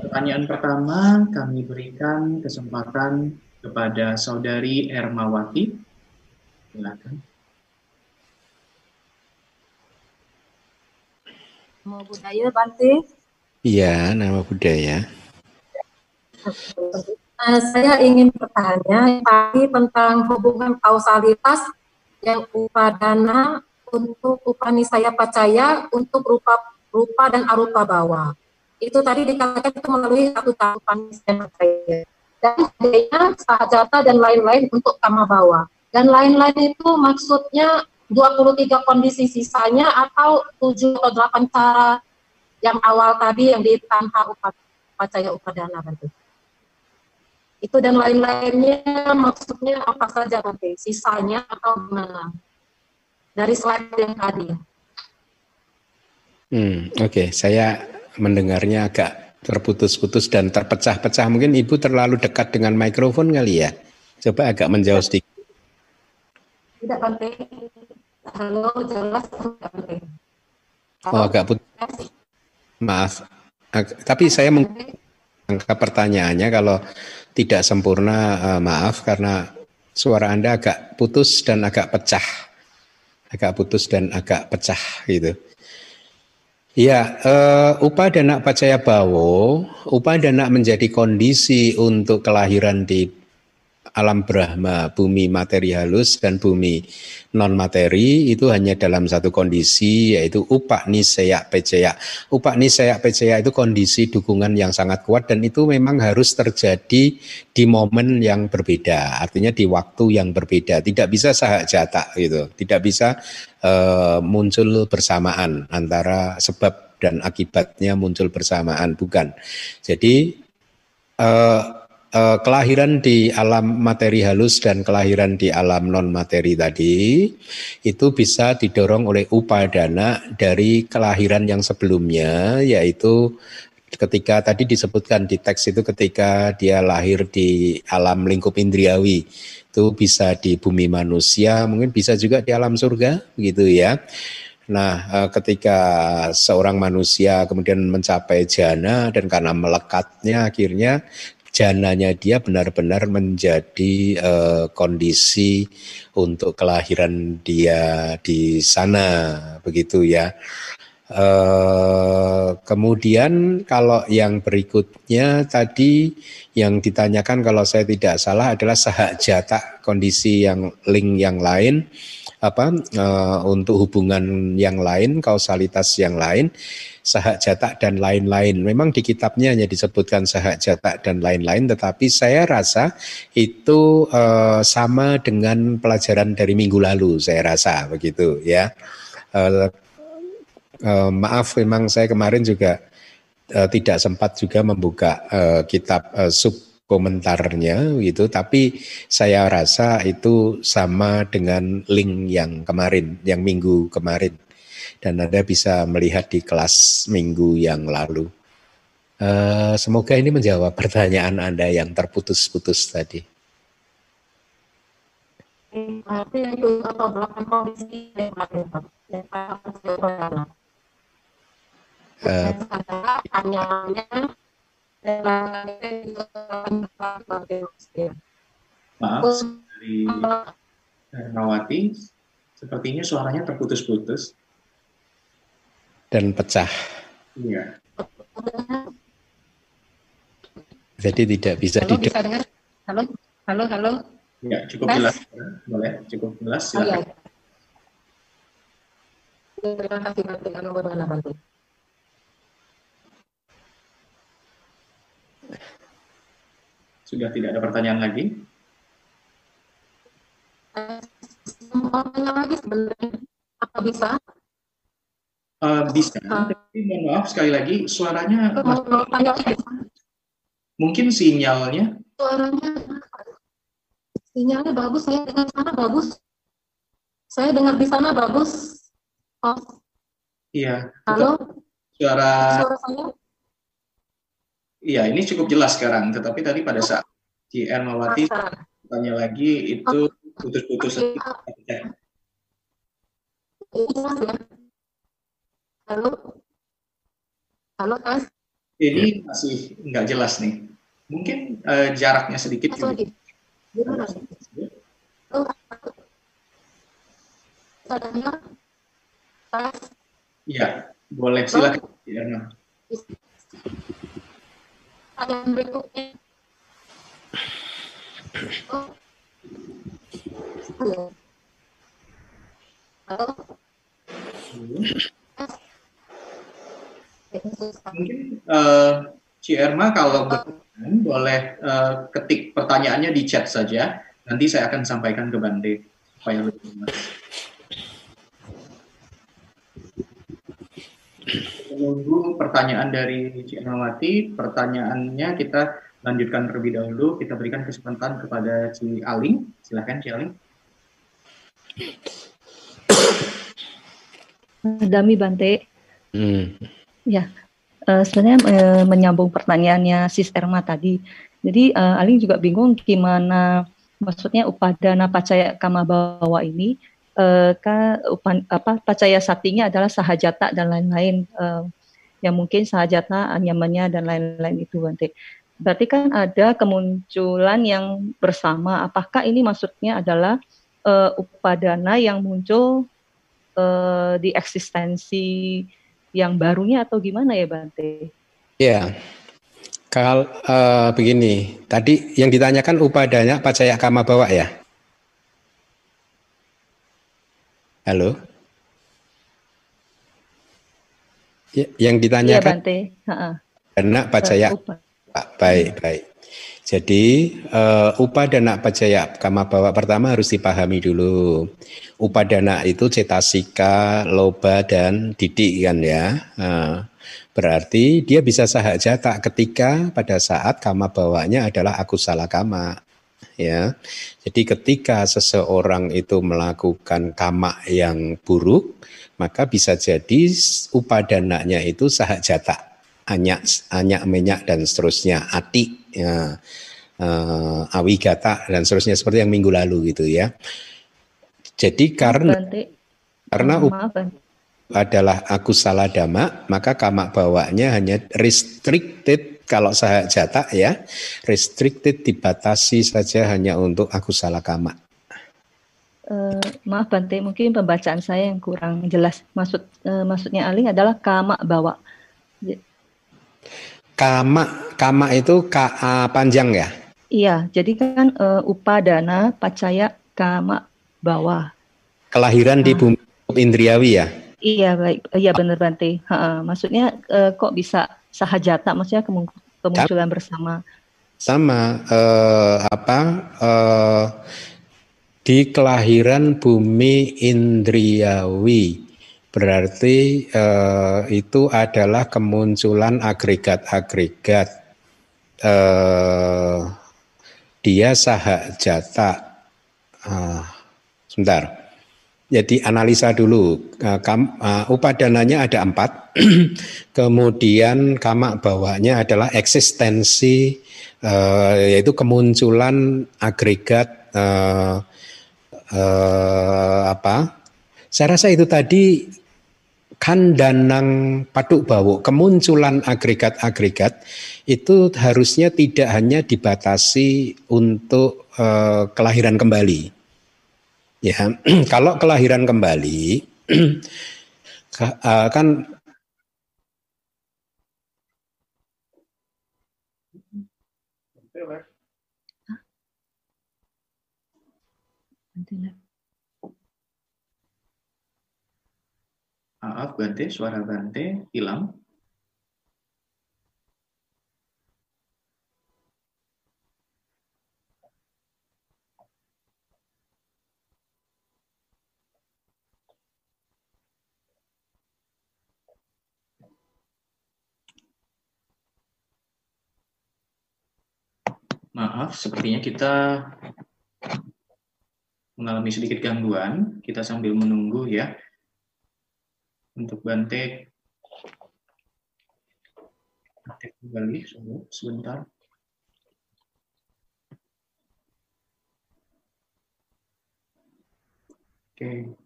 Pertanyaan pertama kami berikan kesempatan kepada saudari Ermawati. Silakan. Nama budaya Bante? Iya, nama budaya. Uh, saya ingin bertanya tadi tentang hubungan kausalitas yang upadana untuk upani saya percaya untuk rupa rupa dan arupa bawah. Itu tadi dikatakan itu melalui satu tahapan saya percaya. Dan adanya sahajata dan lain-lain untuk kama bawah. Dan lain-lain itu maksudnya 23 kondisi sisanya atau 7 atau 8 cara yang awal tadi yang di tanpa upacaya upadana Bantu itu dan lain-lainnya maksudnya apa saja nanti sisanya atau gimana? Dari slide yang tadi. Hmm, oke. Okay. saya mendengarnya agak terputus-putus dan terpecah-pecah. Mungkin ibu terlalu dekat dengan mikrofon kali ya? Coba agak menjauh sedikit. Tidak penting halo jelas oh agak putus maaf tapi saya meng angka pertanyaannya kalau tidak sempurna, uh, maaf karena suara Anda agak putus dan agak pecah. Agak putus dan agak pecah gitu. Ya, uh, upadana pacaya bawo, upadana menjadi kondisi untuk kelahiran di alam Brahma, bumi materi halus dan bumi non materi itu hanya dalam satu kondisi yaitu upak nisaya pecaya. Upak nisaya pecaya itu kondisi dukungan yang sangat kuat dan itu memang harus terjadi di momen yang berbeda, artinya di waktu yang berbeda. Tidak bisa sahak jata gitu, tidak bisa uh, muncul bersamaan antara sebab dan akibatnya muncul bersamaan, bukan. Jadi uh, eh, kelahiran di alam materi halus dan kelahiran di alam non materi tadi itu bisa didorong oleh upadana dari kelahiran yang sebelumnya yaitu ketika tadi disebutkan di teks itu ketika dia lahir di alam lingkup indriawi itu bisa di bumi manusia mungkin bisa juga di alam surga gitu ya. Nah, eh, ketika seorang manusia kemudian mencapai jana dan karena melekatnya akhirnya jananya dia benar-benar menjadi uh, kondisi untuk kelahiran dia di sana begitu ya. Uh, kemudian kalau yang berikutnya tadi yang ditanyakan kalau saya tidak salah adalah sahak jatah kondisi yang link yang lain apa uh, untuk hubungan yang lain, kausalitas yang lain, sahak jatak dan lain-lain. Memang di kitabnya hanya disebutkan sahak jatak dan lain-lain, tetapi saya rasa itu uh, sama dengan pelajaran dari minggu lalu. Saya rasa begitu ya. Uh, uh, maaf, memang saya kemarin juga uh, tidak sempat juga membuka uh, kitab uh, sub komentarnya gitu tapi saya rasa itu sama dengan link yang kemarin yang minggu kemarin dan Anda bisa melihat di kelas minggu yang lalu. Uh, semoga ini menjawab *laughs* pertanyaan Anda yang terputus-putus tadi. Uh, Maaf, dari Hermawati, sepertinya suaranya terputus-putus. Dan pecah. Iya. Jadi tidak bisa halo, bisa dengar? Halo, halo, halo. Ya, cukup jelas. Boleh, cukup jelas. Silakan. Oh, ya. Terima kasih. Sudah tidak ada pertanyaan lagi? Pertanyaan lagi sebenarnya apa bisa? Uh, bisa, uh, tapi mohon maaf sekali lagi suaranya mungkin sinyalnya. Suaranya sinyalnya bagus, saya dengar sana bagus. Saya dengar di sana bagus. Oh. Iya. Halo. Suara. Suara saya. Iya, ini cukup jelas sekarang. Tetapi tadi pada saat di Ermawati tanya lagi itu putus-putus. Ya. Halo, halo Mas. Ini masih nggak jelas nih. Mungkin uh, jaraknya sedikit. Gimana? Iya, boleh silakan. Ya, pertanyaan berikutnya. Oh. Halo. Halo. Mungkin uh, Ci Erma kalau berkenan boleh uh, ketik pertanyaannya di chat saja. Nanti saya akan sampaikan ke Bande supaya lebih jelas. menunggu pertanyaan dari Cik Ermawati. Pertanyaannya kita lanjutkan terlebih dahulu. Kita berikan kesempatan kepada Ci Aling. Silahkan Ci Aling. Dami Bante. Hmm. Ya, uh, sebenarnya uh, menyambung pertanyaannya Sis Erma tadi. Jadi uh, Aling juga bingung gimana maksudnya upadana pacaya kama bawa ini uh, ka, upan, apa pacaya saktinya adalah sahajata dan lain-lain uh, yang mungkin sahajata nyamannya dan lain-lain itu Bante. Berarti kan ada kemunculan yang bersama. Apakah ini maksudnya adalah uh, upadana yang muncul uh, di eksistensi yang barunya atau gimana ya Bante? Ya, kalau uh, begini, tadi yang ditanyakan upadanya pacaya kama bawa ya? Halo. Ya, yang ditanyakan. Ya, Karena pacaya. Baik, baik. Jadi uh, upadana pacaya kama bawa pertama harus dipahami dulu. Upadana itu cetasika, loba dan didik kan ya. Uh, Berarti dia bisa sahajata ketika pada saat kama bawanya adalah aku salah kama. Ya, jadi ketika seseorang itu melakukan kama yang buruk, maka bisa jadi upadananya itu sahajata, anyak, anyak menyak dan seterusnya, ati, ya, uh, awigata dan seterusnya seperti yang minggu lalu gitu ya. Jadi karena karena adalah aku salah dama, maka kama bawanya hanya restricted kalau saya jatah ya, restricted dibatasi saja hanya untuk aku salah kama. Uh, maaf Bante, mungkin pembacaan saya yang kurang jelas. Maksud uh, maksudnya Aling adalah kama bawa. Kama, kama itu ka, uh, panjang ya? Iya, jadi kan uh, upadana pacaya kama bawa. Kelahiran nah. di bumi indriawi ya? Iya baik, iya benar Bante. Ha, maksudnya uh, kok bisa sahajata? Maksudnya kemunculan bersama? Sama uh, apa? Uh, di kelahiran bumi indriawi berarti uh, itu adalah kemunculan agregat-agregat. Uh, dia sahajata. Uh, sebentar jadi analisa dulu, uh, kam, uh, upadananya ada empat, *clears throat* kemudian kamak bawahnya adalah eksistensi, uh, yaitu kemunculan agregat uh, uh, apa? Saya rasa itu tadi kandanang paduk bawo, kemunculan agregat-agregat itu harusnya tidak hanya dibatasi untuk uh, kelahiran kembali. Ya, *clears throat* kalau kelahiran kembali *clears throat* eh, kan Maaf, Bante, suara Bante hilang. Maaf, sepertinya kita mengalami sedikit gangguan. Kita sambil menunggu ya. Untuk Bante aktif kembali sebentar. Oke.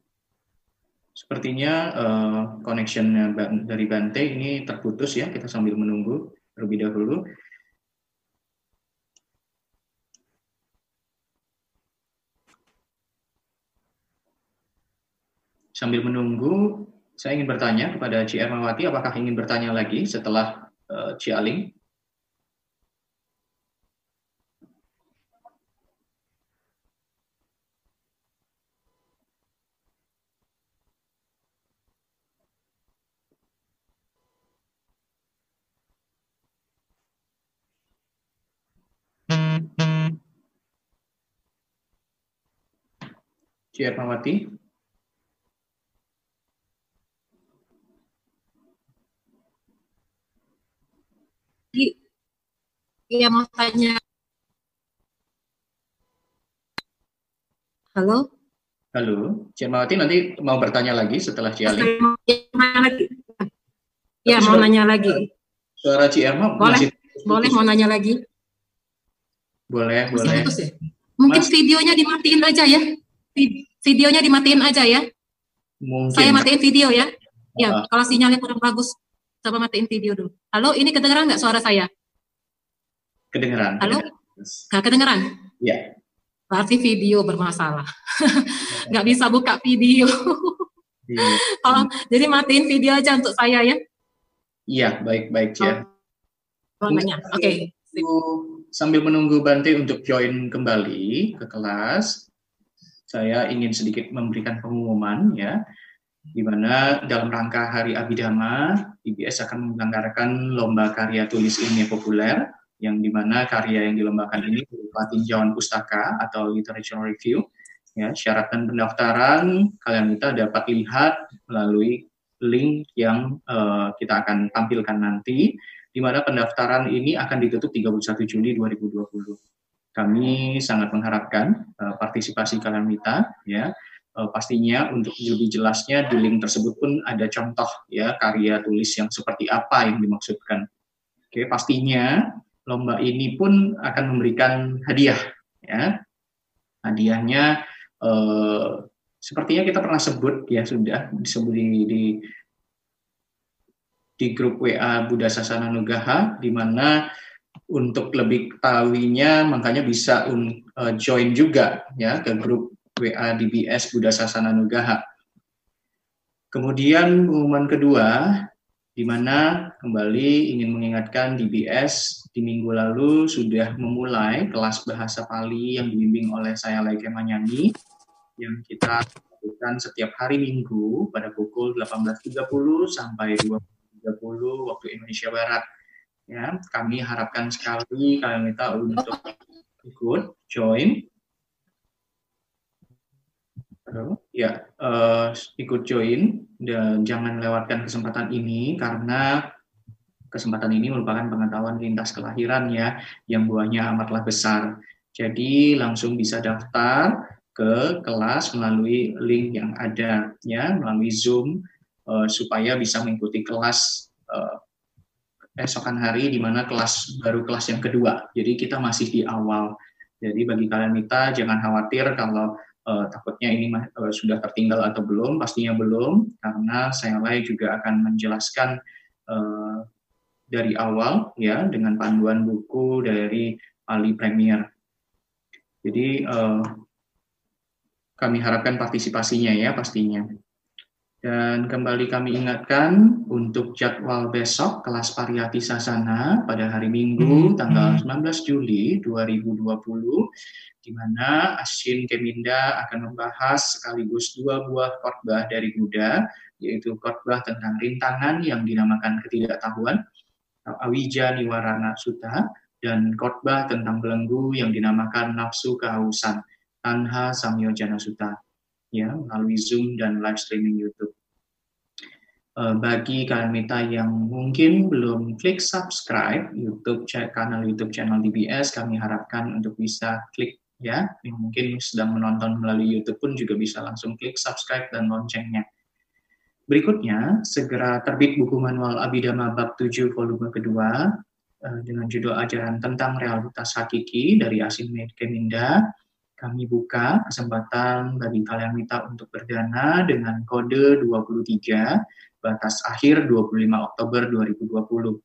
Sepertinya uh, connection dari Bante ini terputus ya. Kita sambil menunggu terlebih dahulu. Sambil menunggu, saya ingin bertanya kepada Ci Ermawati, apakah ingin bertanya lagi setelah uh, Ci Aling? Ci Ermawati? Iya mau tanya. Halo? Halo, Mawati nanti mau bertanya lagi setelah Ciali. Ya, mau nanya lagi. Suara Cierma boleh, masih boleh mau nanya lagi. Boleh, boleh. Ya? Mungkin Mas, videonya dimatiin aja ya. Videonya dimatiin aja ya. Mungkin. Saya matiin video ya. Ya, uh. kalau sinyalnya kurang bagus, coba matiin video dulu. Halo, ini kedengeran nggak suara saya? Kedengeran. Halo? Nggak kedengeran? Iya. Berarti video bermasalah. *laughs* Nggak bisa buka video. iya. oh, jadi matiin video aja untuk saya ya. Iya, baik-baik ya. Oh, Oke. Okay. Sambil menunggu Bante untuk join kembali ke kelas, saya ingin sedikit memberikan pengumuman ya, di mana dalam rangka Hari Abidama, IBS akan menyelenggarakan lomba karya tulis ilmiah populer yang di mana karya yang dilombakan ini berupa tinjauan pustaka atau literature review. Ya, syarat dan pendaftaran kalian kita dapat lihat melalui link yang uh, kita akan tampilkan nanti, di mana pendaftaran ini akan ditutup 31 Juli 2020. Kami sangat mengharapkan uh, partisipasi kalian mita, ya. Uh, pastinya untuk lebih jelasnya di link tersebut pun ada contoh ya karya tulis yang seperti apa yang dimaksudkan. Oke, pastinya lomba ini pun akan memberikan hadiah ya. Hadiahnya eh, sepertinya kita pernah sebut ya sudah disebut di, di di grup WA Buddha Sasana Nugaha di mana untuk lebih tahuinya makanya bisa un, uh, join juga ya ke grup WA DBS Buddha Sasana Nugaha. Kemudian pengumuman kedua di mana kembali ingin mengingatkan DBS di minggu lalu sudah memulai kelas bahasa Pali yang dibimbing oleh saya Laike Manyani yang kita lakukan setiap hari Minggu pada pukul 18.30 sampai 20.30 waktu Indonesia Barat. Ya, kami harapkan sekali kalian minta untuk ikut join. Halo, ya uh, ikut join dan jangan lewatkan kesempatan ini karena kesempatan ini merupakan pengetahuan lintas kelahiran ya yang buahnya amatlah besar. Jadi langsung bisa daftar ke kelas melalui link yang ada ya melalui Zoom uh, supaya bisa mengikuti kelas uh, esokan hari di mana kelas baru kelas yang kedua. Jadi kita masih di awal. Jadi bagi kalian Mita jangan khawatir kalau uh, takutnya ini uh, sudah tertinggal atau belum, pastinya belum karena saya juga akan menjelaskan uh, dari awal ya dengan panduan buku dari Ali Premier. Jadi uh, kami harapkan partisipasinya ya pastinya. Dan kembali kami ingatkan untuk jadwal besok kelas Pariyati Sasana pada hari Minggu hmm. tanggal 19 Juli 2020 di mana Asin Keminda akan membahas sekaligus dua buah khotbah dari Buddha yaitu khotbah tentang rintangan yang dinamakan ketidaktahuan Awija Niwarana Sutta dan khotbah tentang belenggu yang dinamakan nafsu kehausan Tanha Samyojana Sutta ya melalui Zoom dan live streaming YouTube. Uh, bagi kalian yang mungkin belum klik subscribe YouTube kanal YouTube channel DBS, kami harapkan untuk bisa klik ya. Yang mungkin sedang menonton melalui YouTube pun juga bisa langsung klik subscribe dan loncengnya. Berikutnya, segera terbit buku manual Abhidhamma bab 7 volume kedua uh, dengan judul ajaran tentang realitas hakiki dari Asin Keminda kami buka kesempatan bagi kalian minta untuk berdana dengan kode 23, batas akhir 25 Oktober 2020.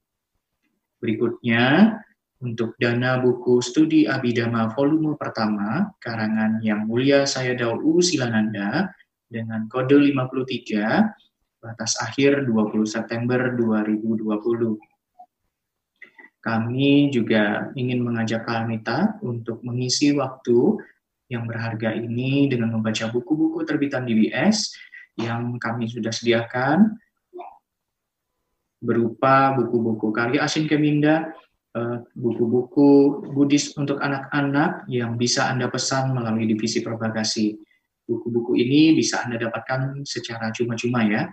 Berikutnya, untuk dana buku studi Abidama volume pertama, karangan Yang Mulia Saya Dau Silananda, dengan kode 53, batas akhir 20 September 2020. Kami juga ingin mengajak Kalamita untuk mengisi waktu yang berharga ini dengan membaca buku-buku terbitan DBS yang kami sudah sediakan berupa buku-buku karya Asin Keminda, eh, buku-buku Buddhis untuk anak-anak yang bisa Anda pesan melalui divisi propagasi. Buku-buku ini bisa Anda dapatkan secara cuma-cuma ya.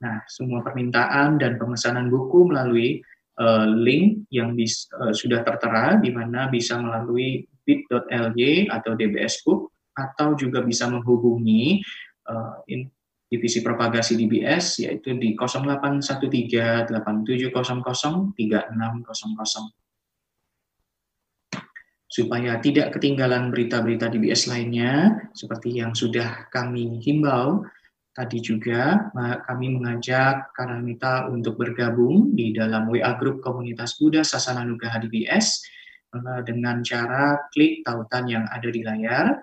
Nah, semua permintaan dan pemesanan buku melalui uh, link yang bis, uh, sudah tertera di mana bisa melalui bit.ly atau DBS Book atau juga bisa menghubungi uh, in, divisi propagasi DBS yaitu di 0813 8700 3600 supaya tidak ketinggalan berita-berita DBS lainnya seperti yang sudah kami himbau tadi juga kami mengajak Karamita untuk bergabung di dalam WA Group Komunitas Buddha Sasana Nugaha DBS Eh, dengan cara klik tautan yang ada di layar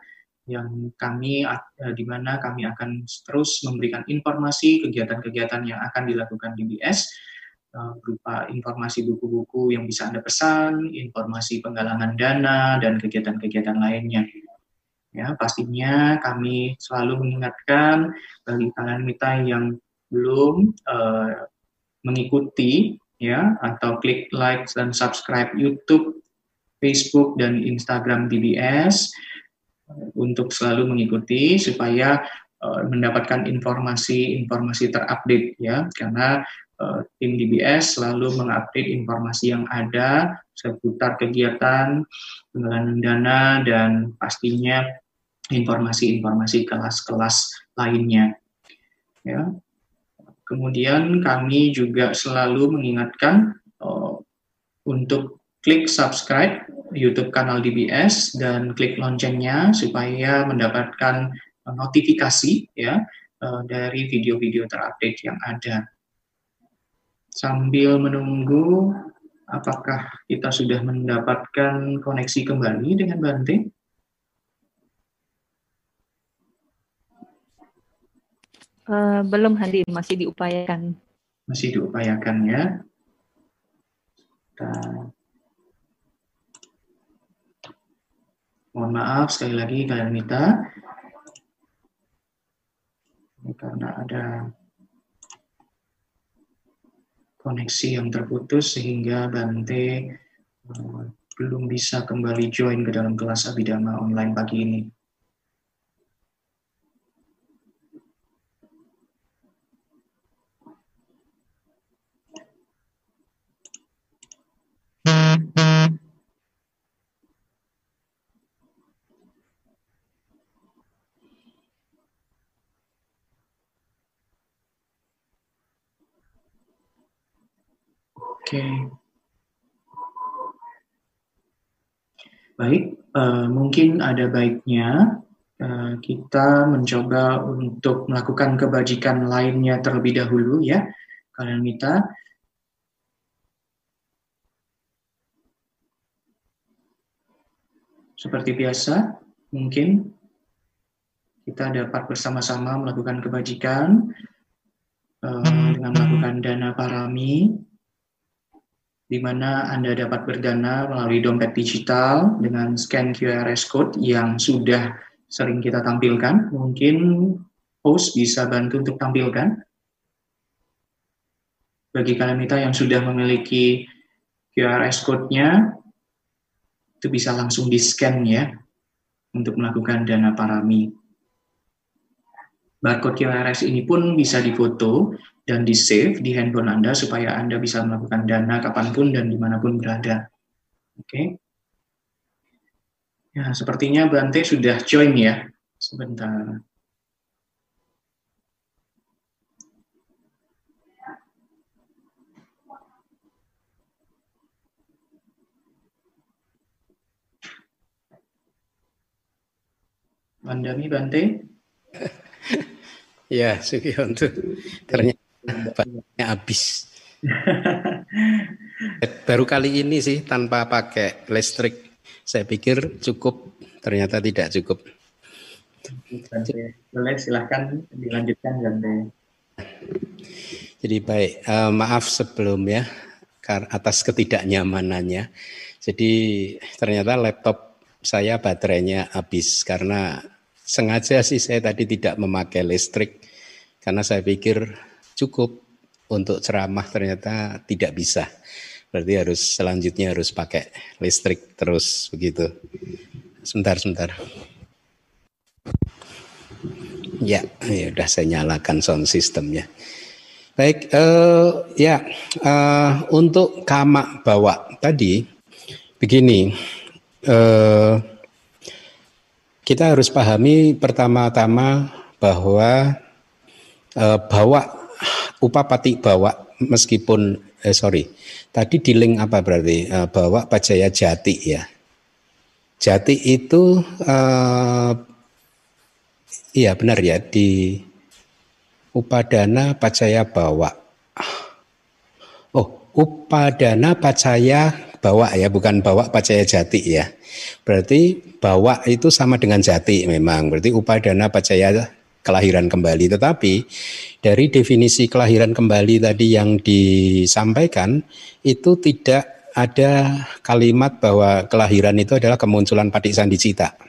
yang kami uh, di mana kami akan terus memberikan informasi kegiatan-kegiatan yang akan dilakukan di BS uh, berupa informasi buku-buku yang bisa Anda pesan, informasi penggalangan dana dan kegiatan-kegiatan lainnya. Ya, pastinya kami selalu mengingatkan bagi kalian kita yang belum uh, mengikuti ya atau klik like dan subscribe YouTube Facebook dan Instagram DBS untuk selalu mengikuti supaya uh, mendapatkan informasi-informasi terupdate ya. Karena uh, tim DBS selalu mengupdate informasi yang ada seputar kegiatan penggalangan dana dan pastinya informasi-informasi kelas-kelas lainnya ya kemudian kami juga selalu mengingatkan uh, untuk klik subscribe YouTube kanal DBS dan klik loncengnya supaya mendapatkan notifikasi ya uh, dari video-video terupdate yang ada. Sambil menunggu apakah kita sudah mendapatkan koneksi kembali dengan Bante? Uh, belum Handi, masih diupayakan. Masih diupayakan ya. Kita Mohon maaf sekali lagi kalian minta. Ini karena ada koneksi yang terputus sehingga Bante uh, belum bisa kembali join ke dalam kelas Abidama online pagi ini. Oke. Baik, uh, mungkin ada baiknya uh, kita mencoba untuk melakukan kebajikan lainnya terlebih dahulu ya, kalian minta. Seperti biasa, mungkin kita dapat bersama-sama melakukan kebajikan uh, dengan melakukan dana parami di mana Anda dapat berdana melalui dompet digital dengan scan QR code yang sudah sering kita tampilkan. Mungkin host bisa bantu untuk tampilkan. Bagi kalian kita yang sudah memiliki QR code-nya, itu bisa langsung di-scan ya, untuk melakukan dana parami. Barcode QRS ini pun bisa difoto dan di-save di handphone Anda supaya Anda bisa melakukan dana kapan pun dan di mana pun berada. Oke. Okay. Ya, sepertinya Bante sudah join ya. Sebentar. Mandami Bante? *laughs* ya, Sugionto. Ternyata baterainya habis. Baru kali ini sih tanpa pakai listrik. Saya pikir cukup, ternyata tidak cukup. Boleh silahkan dilanjutkan Bante. Jadi baik, uh, maaf sebelumnya atas ketidaknyamanannya. Jadi ternyata laptop saya baterainya habis karena sengaja sih saya tadi tidak memakai listrik karena saya pikir cukup untuk ceramah ternyata tidak bisa. Berarti harus selanjutnya harus pakai listrik terus begitu. Sebentar, sebentar. Ya, ya udah saya nyalakan sound systemnya. Baik, uh, ya uh, untuk kama bawa tadi begini. Uh, kita harus pahami pertama-tama bahwa e, bawa upapati bawa meskipun eh, sorry tadi di link apa berarti? E, bawa pajaya jati ya. Jati itu e, iya benar ya di upadana pajaya bawa oh upadana pajaya bawa ya bukan bawa pajaya jati ya. Berarti bawa itu sama dengan jati memang. Berarti upadana pacaya kelahiran kembali. Tetapi dari definisi kelahiran kembali tadi yang disampaikan itu tidak ada kalimat bahwa kelahiran itu adalah kemunculan patik sandicita.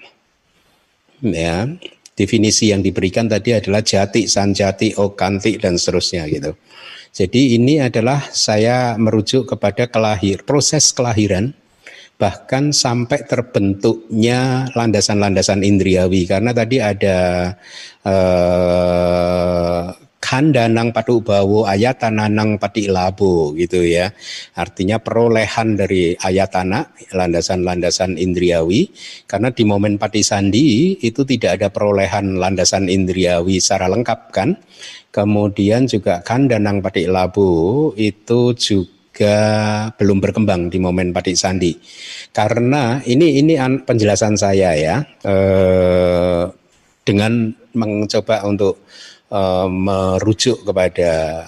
Ya, definisi yang diberikan tadi adalah jati, sanjati, okanti dan seterusnya gitu. Jadi ini adalah saya merujuk kepada kelahir proses kelahiran bahkan sampai terbentuknya landasan-landasan indriawi karena tadi ada eh, kandanang padu bawo ayatananang pati labo gitu ya. Artinya perolehan dari ayatana landasan-landasan indriawi karena di momen pati sandi itu tidak ada perolehan landasan indriawi secara lengkap kan. Kemudian juga kandanang pati labo itu juga juga belum berkembang di momen Padik Sandi. Karena ini ini penjelasan saya ya eh, dengan mencoba untuk eh, merujuk kepada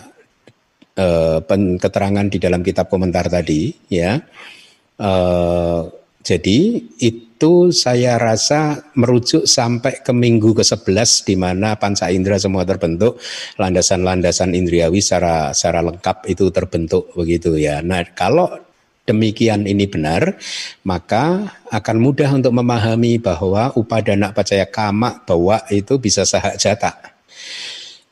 eh, keterangan di dalam kitab komentar tadi ya. Eh, jadi itu itu saya rasa merujuk sampai ke minggu ke-11 di mana panca indera semua terbentuk, landasan-landasan indriawi secara secara lengkap itu terbentuk begitu ya. Nah, kalau demikian ini benar, maka akan mudah untuk memahami bahwa upadana pacaya kama bahwa itu bisa sahak jata.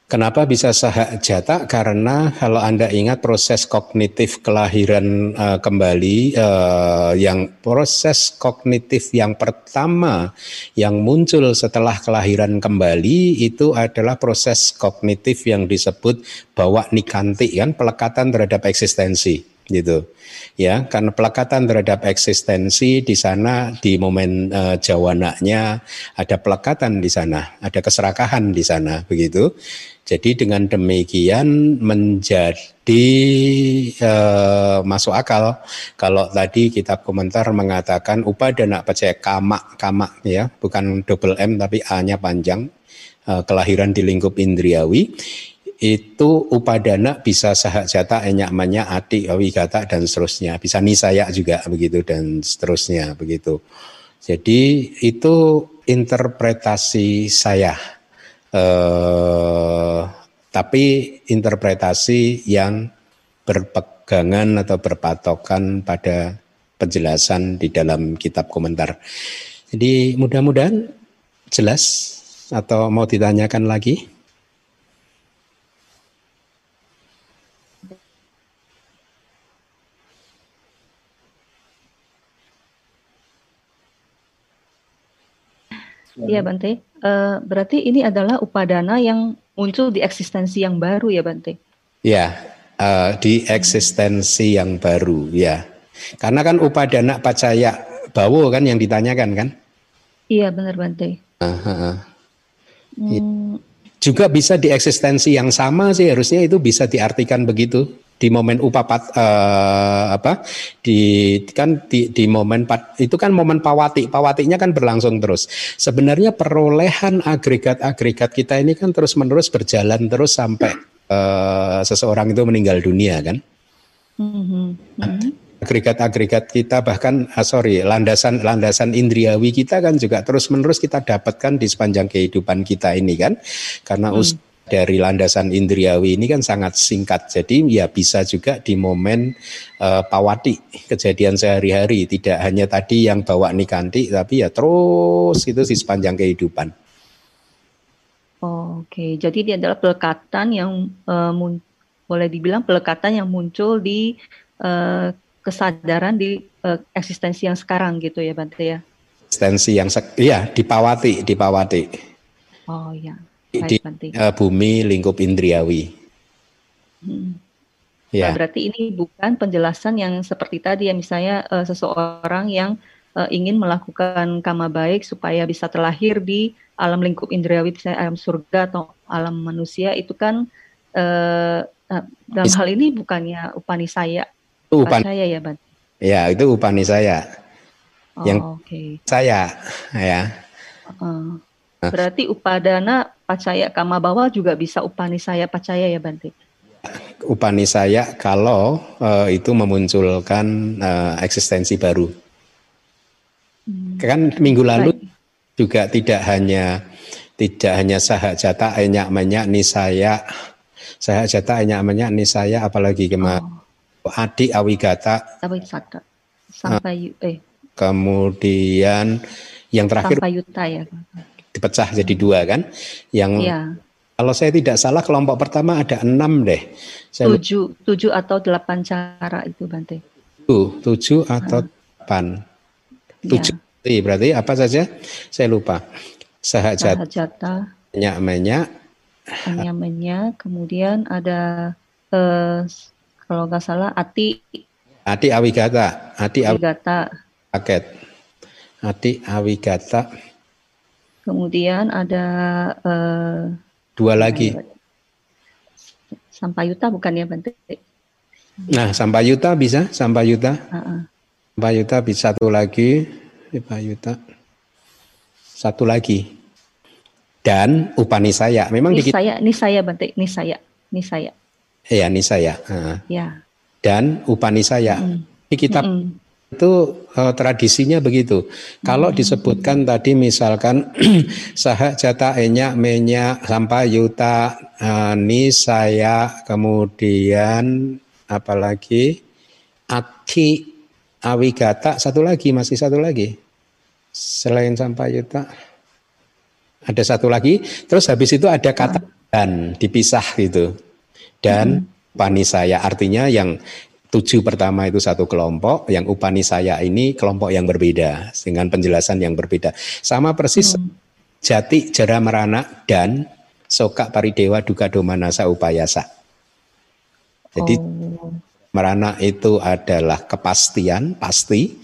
Kenapa bisa sahak jata? Karena kalau Anda ingat proses kognitif kelahiran uh, kembali uh, yang proses kognitif yang pertama yang muncul setelah kelahiran kembali itu adalah proses kognitif yang disebut bawa nikanti kan pelekatan terhadap eksistensi gitu. Ya karena pelekatan terhadap eksistensi di sana di momen uh, jawanaknya ada pelekatan di sana ada keserakahan di sana begitu. Jadi dengan demikian menjadi uh, masuk akal kalau tadi kitab komentar mengatakan upadana percaya kamak kamak ya bukan double M tapi A-nya panjang uh, kelahiran di lingkup indriawi itu upadana bisa sahak jata enyak manya ati wigata dan seterusnya. Bisa nisaya juga begitu dan seterusnya begitu. Jadi itu interpretasi saya. Eh, tapi interpretasi yang berpegangan atau berpatokan pada penjelasan di dalam kitab komentar. Jadi mudah-mudahan jelas atau mau ditanyakan lagi Iya Bante, uh, berarti ini adalah upadana yang muncul di eksistensi yang baru ya Bante? Ya, uh, di eksistensi yang baru ya. Karena kan upadana pacaya bawo kan yang ditanyakan kan? Iya benar Bante. Uh, uh, Hmm. Juga bisa di eksistensi yang sama sih harusnya itu bisa diartikan begitu di momen upapat uh, apa di kan di, di momen pat, itu kan momen pawati. Pawatinya kan berlangsung terus. Sebenarnya perolehan agregat-agregat kita ini kan terus menerus berjalan terus sampai uh, seseorang itu meninggal dunia kan? Mm-hmm. agregat-agregat kita bahkan ah, sorry landasan landasan indriawi kita kan juga terus menerus kita dapatkan di sepanjang kehidupan kita ini kan? Karena mm. Dari landasan indriawi ini kan sangat singkat. Jadi ya bisa juga di momen uh, pawati kejadian sehari-hari. Tidak hanya tadi yang bawa nikanti tapi ya terus itu di sepanjang kehidupan. Oke, jadi ini adalah pelekatan yang uh, boleh dibilang pelekatan yang muncul di uh, kesadaran di uh, eksistensi yang sekarang gitu ya Bante ya. Eksistensi yang iya di Pawati, di Pawati. Oh ya di uh, bumi lingkup indriawi. Hmm. Ya. Nah, berarti ini bukan penjelasan yang seperti tadi ya misalnya uh, seseorang yang uh, ingin melakukan kama baik supaya bisa terlahir di alam lingkup indriawi misalnya alam surga atau alam manusia itu kan uh, dalam hal ini bukannya upani saya upan saya ya Ban. Ya, itu upani saya. Oh, yang okay. saya ya. Uh, berarti upadana pacaya kama bawah juga bisa upani saya pacaya ya Bante? Upani saya kalau uh, itu memunculkan uh, eksistensi baru. Hmm. Kan minggu lalu Baik. juga tidak hanya tidak hanya sahak jata enyak menyak nisaya sahak jata enyak menyak nisaya apalagi kema oh. adik awigata sampai uh, eh kemudian yang terakhir sampai yuta ya dipecah jadi dua kan. Yang ya. kalau saya tidak salah kelompok pertama ada enam deh. Saya tujuh, tujuh atau delapan cara itu Bante. Tujuh, tujuh atau ah. delapan. tujuh ya. berarti apa saja? Saya lupa. Sahajat. Sahajata. Menyak-menyak. Menyak-menyak. Kemudian ada eh, kalau nggak salah ati. Ati awigata. Ati awigata. Paket. Ati awigata. Kemudian ada eh, dua lagi. Sampayuta bukan ya Bante? Nah, Sampayuta bisa, Sampayuta. Uh-uh. Sampayuta bisa satu lagi, Sampayuta. Satu lagi. Dan Upanisaya. Memang ini saya, ini saya Bante, ini saya, ini saya. Iya, ini saya. Uh. Ya. Dan Upanisaya. Mm. Ini kitab mm itu uh, tradisinya begitu. Kalau disebutkan tadi misalkan *clears throat* saha jata enyak menyak sampai yuta uh, nisaya kemudian apalagi ati awigata satu lagi masih satu lagi selain sampai yuta ada satu lagi terus habis itu ada kata dan dipisah gitu dan hmm. panisaya artinya yang tujuh pertama itu satu kelompok, yang upani saya ini kelompok yang berbeda dengan penjelasan yang berbeda. Sama persis hmm. jati jara merana dan soka paridewa duka domanasa upayasa. Jadi oh. merana itu adalah kepastian pasti.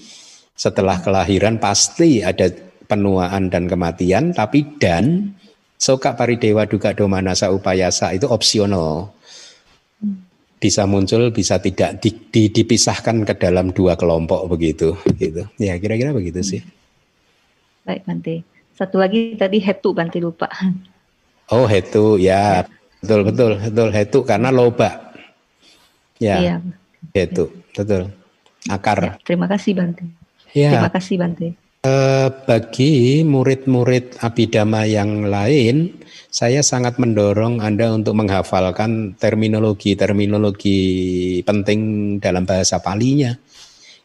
Setelah kelahiran pasti ada penuaan dan kematian, tapi dan soka paridewa duka domanasa upayasa itu opsional bisa muncul bisa tidak di, di, dipisahkan ke dalam dua kelompok begitu gitu. Ya kira-kira begitu sih. Baik Bante. Satu lagi tadi hetu Bante lupa. Oh hetu ya, ya. betul betul betul. Hetu karena loba. Ya iya. hetu betul. Akar. Ya, terima kasih Bante. Ya. terima kasih Bante uh, bagi murid-murid abidama yang lain saya sangat mendorong Anda untuk menghafalkan terminologi-terminologi penting dalam bahasa palinya.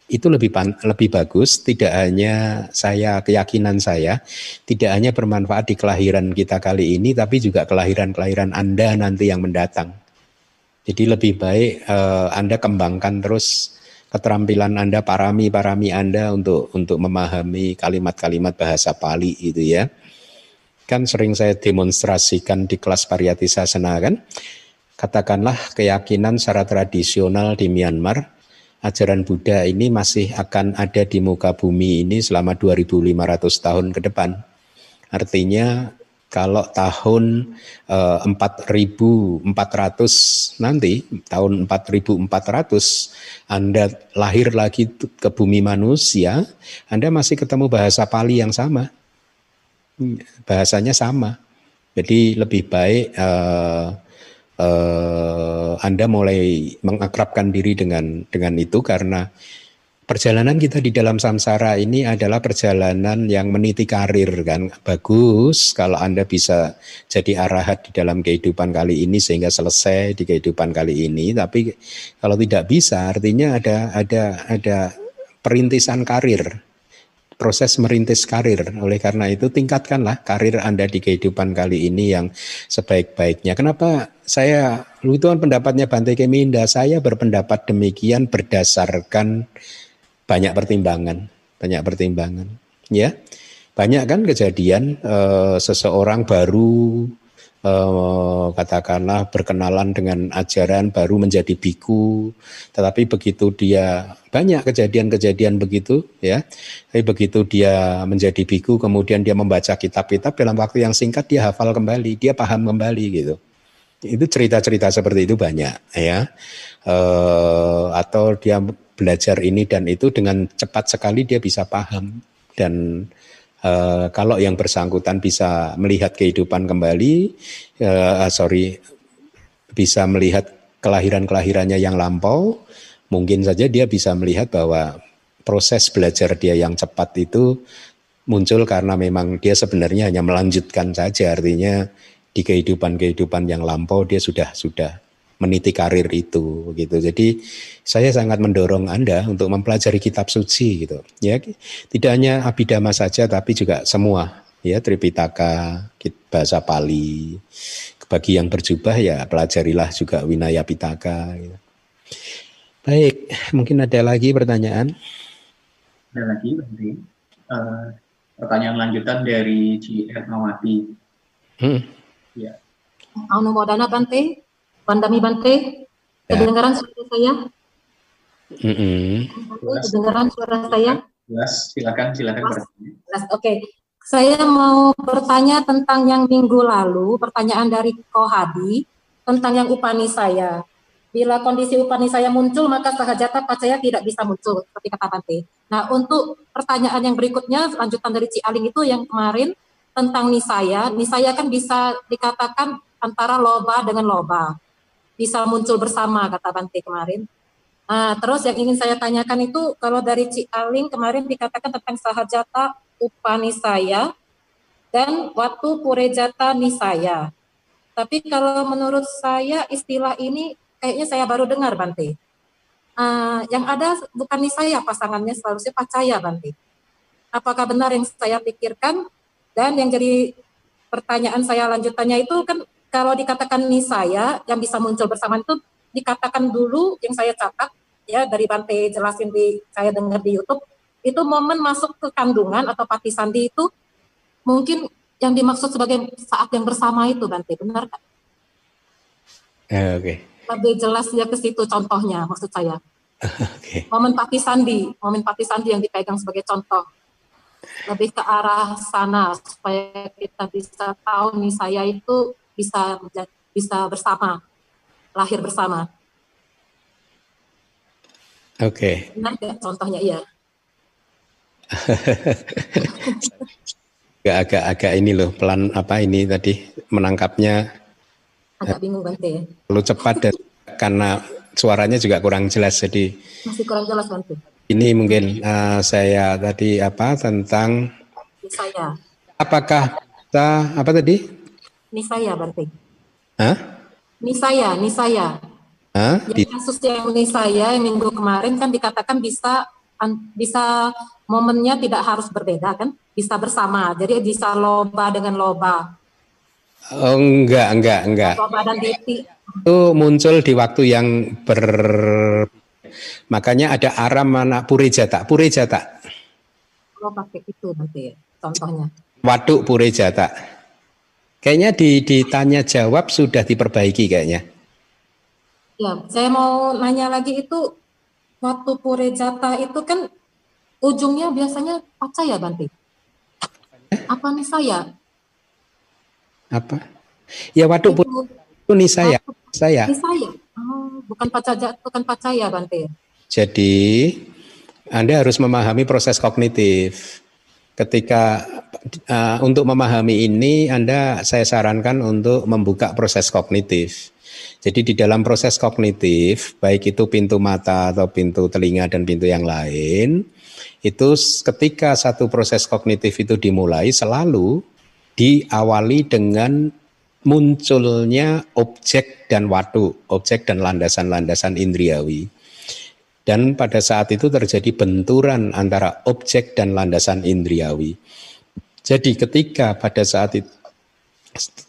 Itu lebih lebih bagus, tidak hanya saya keyakinan saya, tidak hanya bermanfaat di kelahiran kita kali ini, tapi juga kelahiran-kelahiran Anda nanti yang mendatang. Jadi lebih baik uh, Anda kembangkan terus keterampilan Anda, parami-parami Anda untuk untuk memahami kalimat-kalimat bahasa Pali itu ya. Kan sering saya demonstrasikan di kelas pariyati sasana kan? Katakanlah keyakinan secara tradisional di Myanmar ajaran Buddha ini masih akan ada di muka bumi ini selama 2500 tahun ke depan. Artinya kalau tahun eh, 4400 nanti tahun 4400 Anda lahir lagi ke bumi manusia Anda masih ketemu bahasa Pali yang sama bahasanya sama. Jadi lebih baik uh, uh, Anda mulai mengakrabkan diri dengan dengan itu karena perjalanan kita di dalam samsara ini adalah perjalanan yang meniti karir kan. Bagus kalau Anda bisa jadi arahat di dalam kehidupan kali ini sehingga selesai di kehidupan kali ini, tapi kalau tidak bisa artinya ada ada ada perintisan karir proses merintis karir. Oleh karena itu tingkatkanlah karir Anda di kehidupan kali ini yang sebaik-baiknya. Kenapa saya itu pendapatnya Bante Keminda, saya berpendapat demikian berdasarkan banyak pertimbangan, banyak pertimbangan, ya. Banyak kan kejadian eh, seseorang baru eh, katakanlah berkenalan dengan ajaran baru menjadi biku, tetapi begitu dia banyak kejadian-kejadian begitu ya. Tapi begitu dia menjadi biku kemudian dia membaca kitab-kitab dalam waktu yang singkat dia hafal kembali, dia paham kembali gitu. Itu cerita-cerita seperti itu banyak ya. Eh, atau dia belajar ini dan itu dengan cepat sekali dia bisa paham. Dan Uh, kalau yang bersangkutan bisa melihat kehidupan kembali, uh, sorry, bisa melihat kelahiran-kelahirannya yang lampau, mungkin saja dia bisa melihat bahwa proses belajar dia yang cepat itu muncul karena memang dia sebenarnya hanya melanjutkan saja, artinya di kehidupan-kehidupan yang lampau dia sudah sudah meniti karir itu gitu. Jadi saya sangat mendorong Anda untuk mempelajari kitab suci gitu. Ya, tidak hanya Abhidhamma saja tapi juga semua ya Tripitaka, bahasa Pali. Bagi yang berjubah ya pelajarilah juga Winaya Pitaka gitu. Baik, mungkin ada lagi pertanyaan? Ada lagi, uh, pertanyaan lanjutan dari Ci Ermawati. Hmm. Ya. Anu Modana Bante, Pandami Bante, ya. kedengaran suara saya? Mm -hmm. Kedengaran suara saya? Jelas, silakan, silakan. Jelas, Oke, okay. saya mau bertanya tentang yang minggu lalu, pertanyaan dari Kohadi tentang yang upani saya. Bila kondisi upani saya muncul, maka sahajata pacaya tidak bisa muncul, seperti kata Bante. Nah, untuk pertanyaan yang berikutnya, lanjutan dari Ci Aling itu yang kemarin, tentang nisaya, nisaya kan bisa dikatakan antara loba dengan loba. Bisa muncul bersama, kata Bante kemarin. Nah, terus yang ingin saya tanyakan itu, kalau dari Ci Aling kemarin dikatakan tentang sahajata upanisaya dan waktu purejata nisaya. Tapi kalau menurut saya istilah ini kayaknya saya baru dengar Bante. Uh, yang ada bukan nih saya pasangannya seharusnya Pacaya Bante. Apakah benar yang saya pikirkan? Dan yang jadi pertanyaan saya lanjutannya itu kan kalau dikatakan nih saya yang bisa muncul bersama itu dikatakan dulu yang saya catat ya dari Bante jelasin di saya dengar di YouTube itu momen masuk ke kandungan atau pati sandi itu mungkin yang dimaksud sebagai saat yang bersama itu Bante benar kan? Eh, Oke. Okay lebih jelas dia ke situ contohnya maksud saya. *laughs* Okay. Momen Pati Sandi, momen Pati Sandi yang dipegang sebagai contoh. Lebih ke arah sana supaya kita bisa tahu nih saya itu bisa bisa bersama, lahir bersama. Oke. Okay. Benar contohnya iya. Agak-agak ini loh pelan apa ini tadi menangkapnya agak bingung Bante. Perlu cepat dan karena suaranya juga kurang jelas jadi masih kurang jelas Bante. Ini mungkin uh, saya tadi apa tentang saya. Apakah kita apa tadi? Nisaya Bante. Hah? Nisaya, Nisaya. Hah? Yang kasus yang Nisaya yang minggu kemarin kan dikatakan bisa bisa momennya tidak harus berbeda kan? Bisa bersama. Jadi bisa loba dengan loba. Oh, enggak, enggak, enggak. Itu muncul di waktu yang ber makanya ada aram mana purejata, purejata. Kalau pakai itu nanti ya, contohnya. Waduk purejata. Kayaknya di, ditanya jawab sudah diperbaiki kayaknya. Ya, saya mau nanya lagi itu waktu purejata itu kan ujungnya biasanya paca ya Banti? Apa nih saya? apa? Ya waduk itu, itu nisaya. Saya. Nisaya. Oh, bukan pacaya, bukan pacaya Bante. Jadi Anda harus memahami proses kognitif. Ketika uh, untuk memahami ini Anda saya sarankan untuk membuka proses kognitif. Jadi di dalam proses kognitif, baik itu pintu mata atau pintu telinga dan pintu yang lain, itu ketika satu proses kognitif itu dimulai selalu diawali dengan munculnya objek dan waktu, objek dan landasan-landasan indriawi. Dan pada saat itu terjadi benturan antara objek dan landasan indriawi. Jadi ketika pada saat itu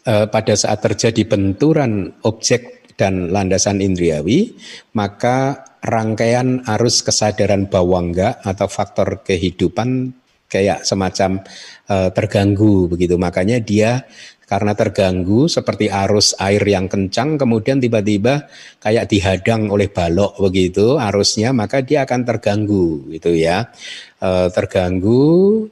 eh, pada saat terjadi benturan objek dan landasan indriawi, maka rangkaian arus kesadaran bawangga atau faktor kehidupan kayak semacam uh, terganggu begitu. Makanya dia karena terganggu seperti arus air yang kencang kemudian tiba-tiba kayak dihadang oleh balok begitu arusnya maka dia akan terganggu gitu ya. Uh, terganggu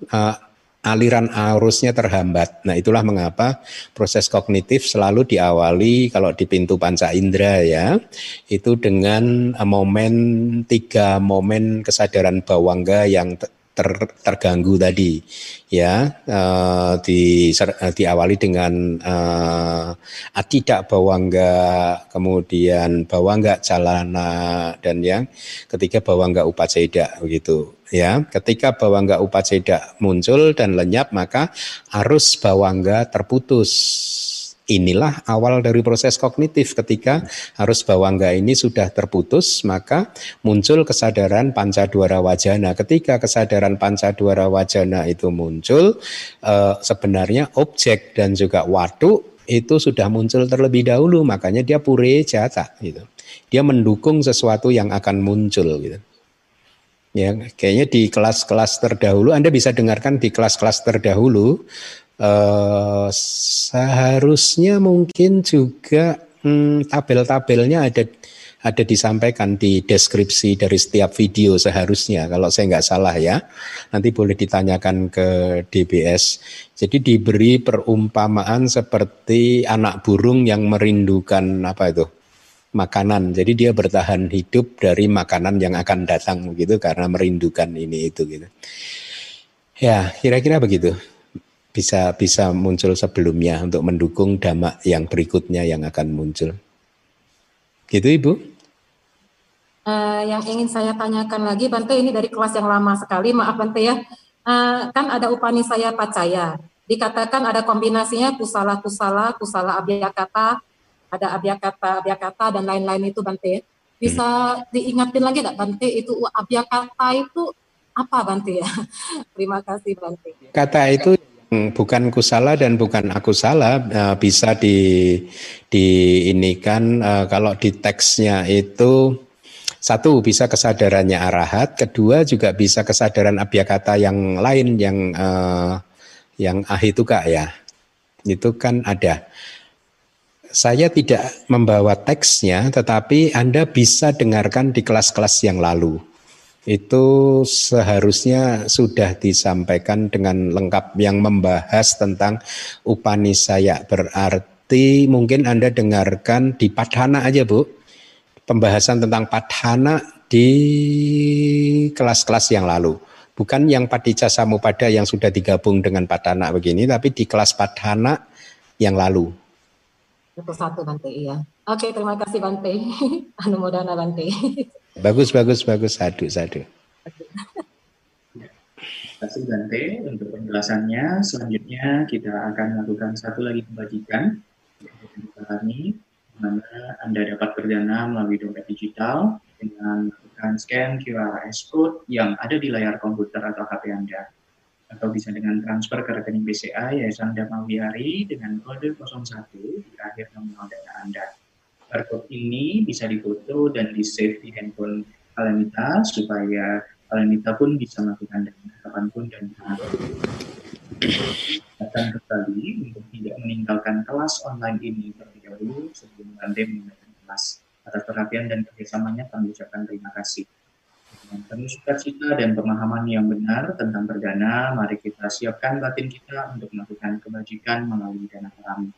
uh, aliran arusnya terhambat. Nah, itulah mengapa proses kognitif selalu diawali kalau di pintu panca indera ya, itu dengan momen tiga momen kesadaran bawangga yang ter, terganggu tadi ya uh, di uh, diawali dengan uh, tidak bawangga kemudian bawangga jalana dan yang ketiga bawangga upaceda begitu ya. Ketika bawangga upaceda muncul dan lenyap maka arus bawangga terputus inilah awal dari proses kognitif. Ketika harus bawangga ini sudah terputus maka muncul kesadaran pancadwara wajana ketika kesadaran pancadwara wajana itu muncul eh, sebenarnya objek dan juga waktu itu sudah muncul terlebih dahulu. Makanya dia pure jata gitu. Dia mendukung sesuatu yang akan muncul gitu. Ya, kayaknya di kelas-kelas terdahulu Anda bisa dengarkan di kelas-kelas terdahulu uh, seharusnya mungkin juga hmm, tabel-tabelnya ada ada disampaikan di deskripsi dari setiap video seharusnya kalau saya nggak salah ya. Nanti boleh ditanyakan ke DBS jadi diberi perumpamaan seperti anak burung yang merindukan apa itu makanan. Jadi dia bertahan hidup dari makanan yang akan datang begitu karena merindukan ini itu gitu. Ya kira-kira begitu bisa bisa muncul sebelumnya untuk mendukung damak yang berikutnya yang akan muncul. Gitu Ibu? Uh, yang ingin saya tanyakan lagi, Bante ini dari kelas yang lama sekali, maaf Bante ya. Uh, kan ada upani saya pacaya. Dikatakan ada kombinasinya kusala kusala, kusala abyakata, ada abyakata abyakata dan lain-lain itu Bante. Bisa hmm. diingatin lagi nggak Bante itu abyakata itu apa Bante ya? *laughs* Terima kasih Bante. Kata itu bukan kusala dan bukan aku salah uh, bisa di di ini kan uh, kalau di teksnya itu satu bisa kesadarannya arahat, kedua juga bisa kesadaran abyakata yang lain yang uh, yang ahituka ya. Itu kan ada. Saya tidak membawa teksnya tetapi Anda bisa dengarkan di kelas-kelas yang lalu itu seharusnya sudah disampaikan dengan lengkap yang membahas tentang Upanisaya. Berarti mungkin Anda dengarkan di Padhana aja Bu. Pembahasan tentang Padhana di kelas-kelas yang lalu. Bukan yang Padicca Samupada yang sudah digabung dengan Padhana begini tapi di kelas Padhana yang lalu itu satu Bante iya oke terima kasih Bante *laughs* Anumodana Bante Bagus, bagus, bagus. Sadu, sadu. Terima kasih Dante untuk penjelasannya. Selanjutnya kita akan melakukan satu lagi pembagikan kami mana Anda dapat berdana melalui dompet digital dengan melakukan scan QR code yang ada di layar komputer atau HP Anda atau bisa dengan transfer ke rekening BCA Yayasan Damawiari dengan kode 01 di akhir nominal dana Anda. Barcode ini bisa difoto dan di-save di handphone Alanita supaya Alanita pun bisa melakukan dana kapan pun dan. Akan *coughs* kembali untuk tidak meninggalkan kelas online ini terlebih dahulu sebelum Anda meninggalkan kelas. Atas perhatian dan kerjasamanya kami ucapkan terima kasih. Dengan penuh sukacita dan pemahaman yang benar tentang berdana, mari kita siapkan batin kita untuk melakukan kebajikan melalui dana kami.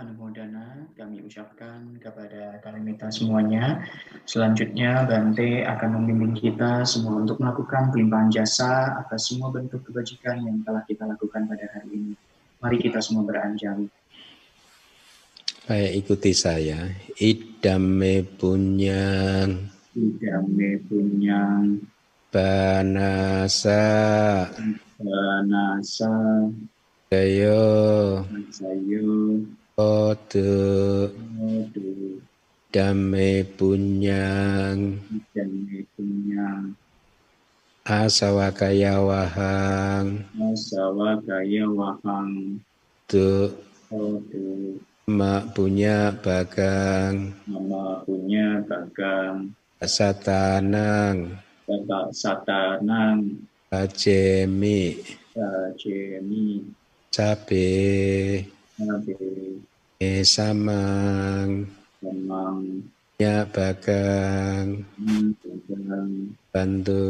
Anumodana kami ucapkan kepada kalian kita semuanya. Selanjutnya Bante akan membimbing kita semua untuk melakukan pelimpahan jasa atas semua bentuk kebajikan yang telah kita lakukan pada hari ini. Mari kita semua beranjali. Baik, ikuti saya. Idame punyang. Idame punyang. Banasa. Banasa. Sayo. Sayo. Odu. Dame punyang. Dame punyang. Asawakaya wahang. Asawakaya wahang. Tu. Mak punya bagang. Mama punya bagang. Satanang. Satanang. Bajemi. Bajemi cabe cabe e samang. Samang. Ya bagang bantu.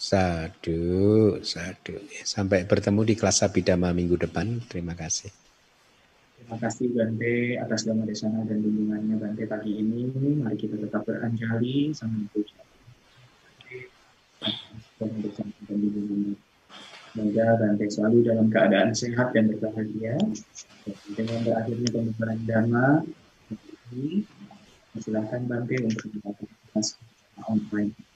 Sadu sadu sampai bertemu di kelas Abidama minggu depan. Terima kasih. Terima kasih Bante atas dhamma desana dan bimbingannya Bante pagi ini. Mari kita tetap beranjali. Sama. Bante dan bimbingannya. Semoga Bante selalu dalam keadaan sehat dan berbahagia. Dengan berakhirnya pembicaraan dhamma, silakan Bante untuk melakukan online.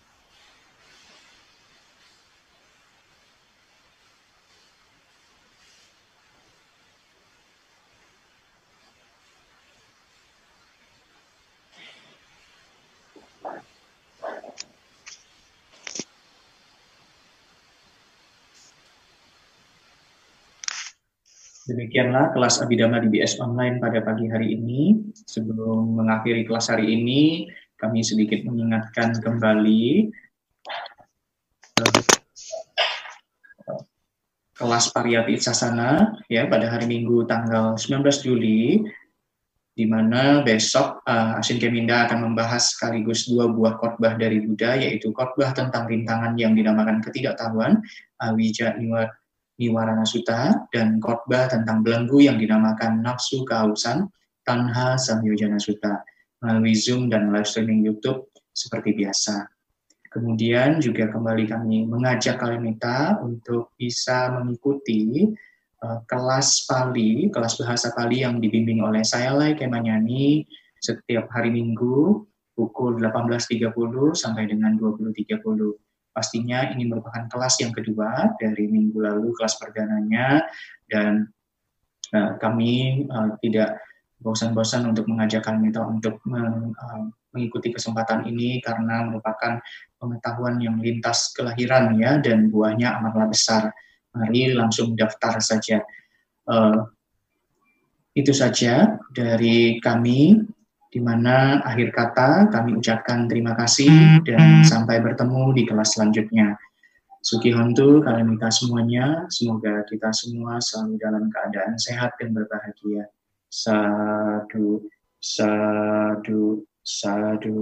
Demikianlah kelas Abidama di BS Online pada pagi hari ini. Sebelum mengakhiri kelas hari ini, kami sedikit mengingatkan kembali kelas Pariyati Sasana ya pada hari Minggu tanggal 19 Juli di mana besok uh, Asin Keminda akan membahas sekaligus dua buah khotbah dari Buddha yaitu khotbah tentang rintangan yang dinamakan ketidaktahuan Awija Niwat Niwarana Sutta dan khotbah tentang belenggu yang dinamakan nafsu kehausan Tanha Samyojana Sutta melalui Zoom dan live streaming YouTube seperti biasa. Kemudian juga kembali kami mengajak Kalimita untuk bisa mengikuti uh, kelas Pali, kelas bahasa Pali yang dibimbing oleh saya Lai Kemanyani setiap hari Minggu pukul 18.30 sampai dengan 20.30 Pastinya ini merupakan kelas yang kedua dari minggu lalu, kelas perdananya, dan uh, kami uh, tidak bosan-bosan untuk mengajak kalian untuk meng, uh, mengikuti kesempatan ini karena merupakan pengetahuan yang lintas kelahiran ya dan buahnya amatlah besar. Mari langsung daftar saja. Uh, itu saja dari kami di mana akhir kata kami ucapkan terima kasih dan sampai bertemu di kelas selanjutnya. Suki Hontu, kalian minta semuanya, semoga kita semua selalu dalam keadaan sehat dan berbahagia. Sadu, sadu, sadu.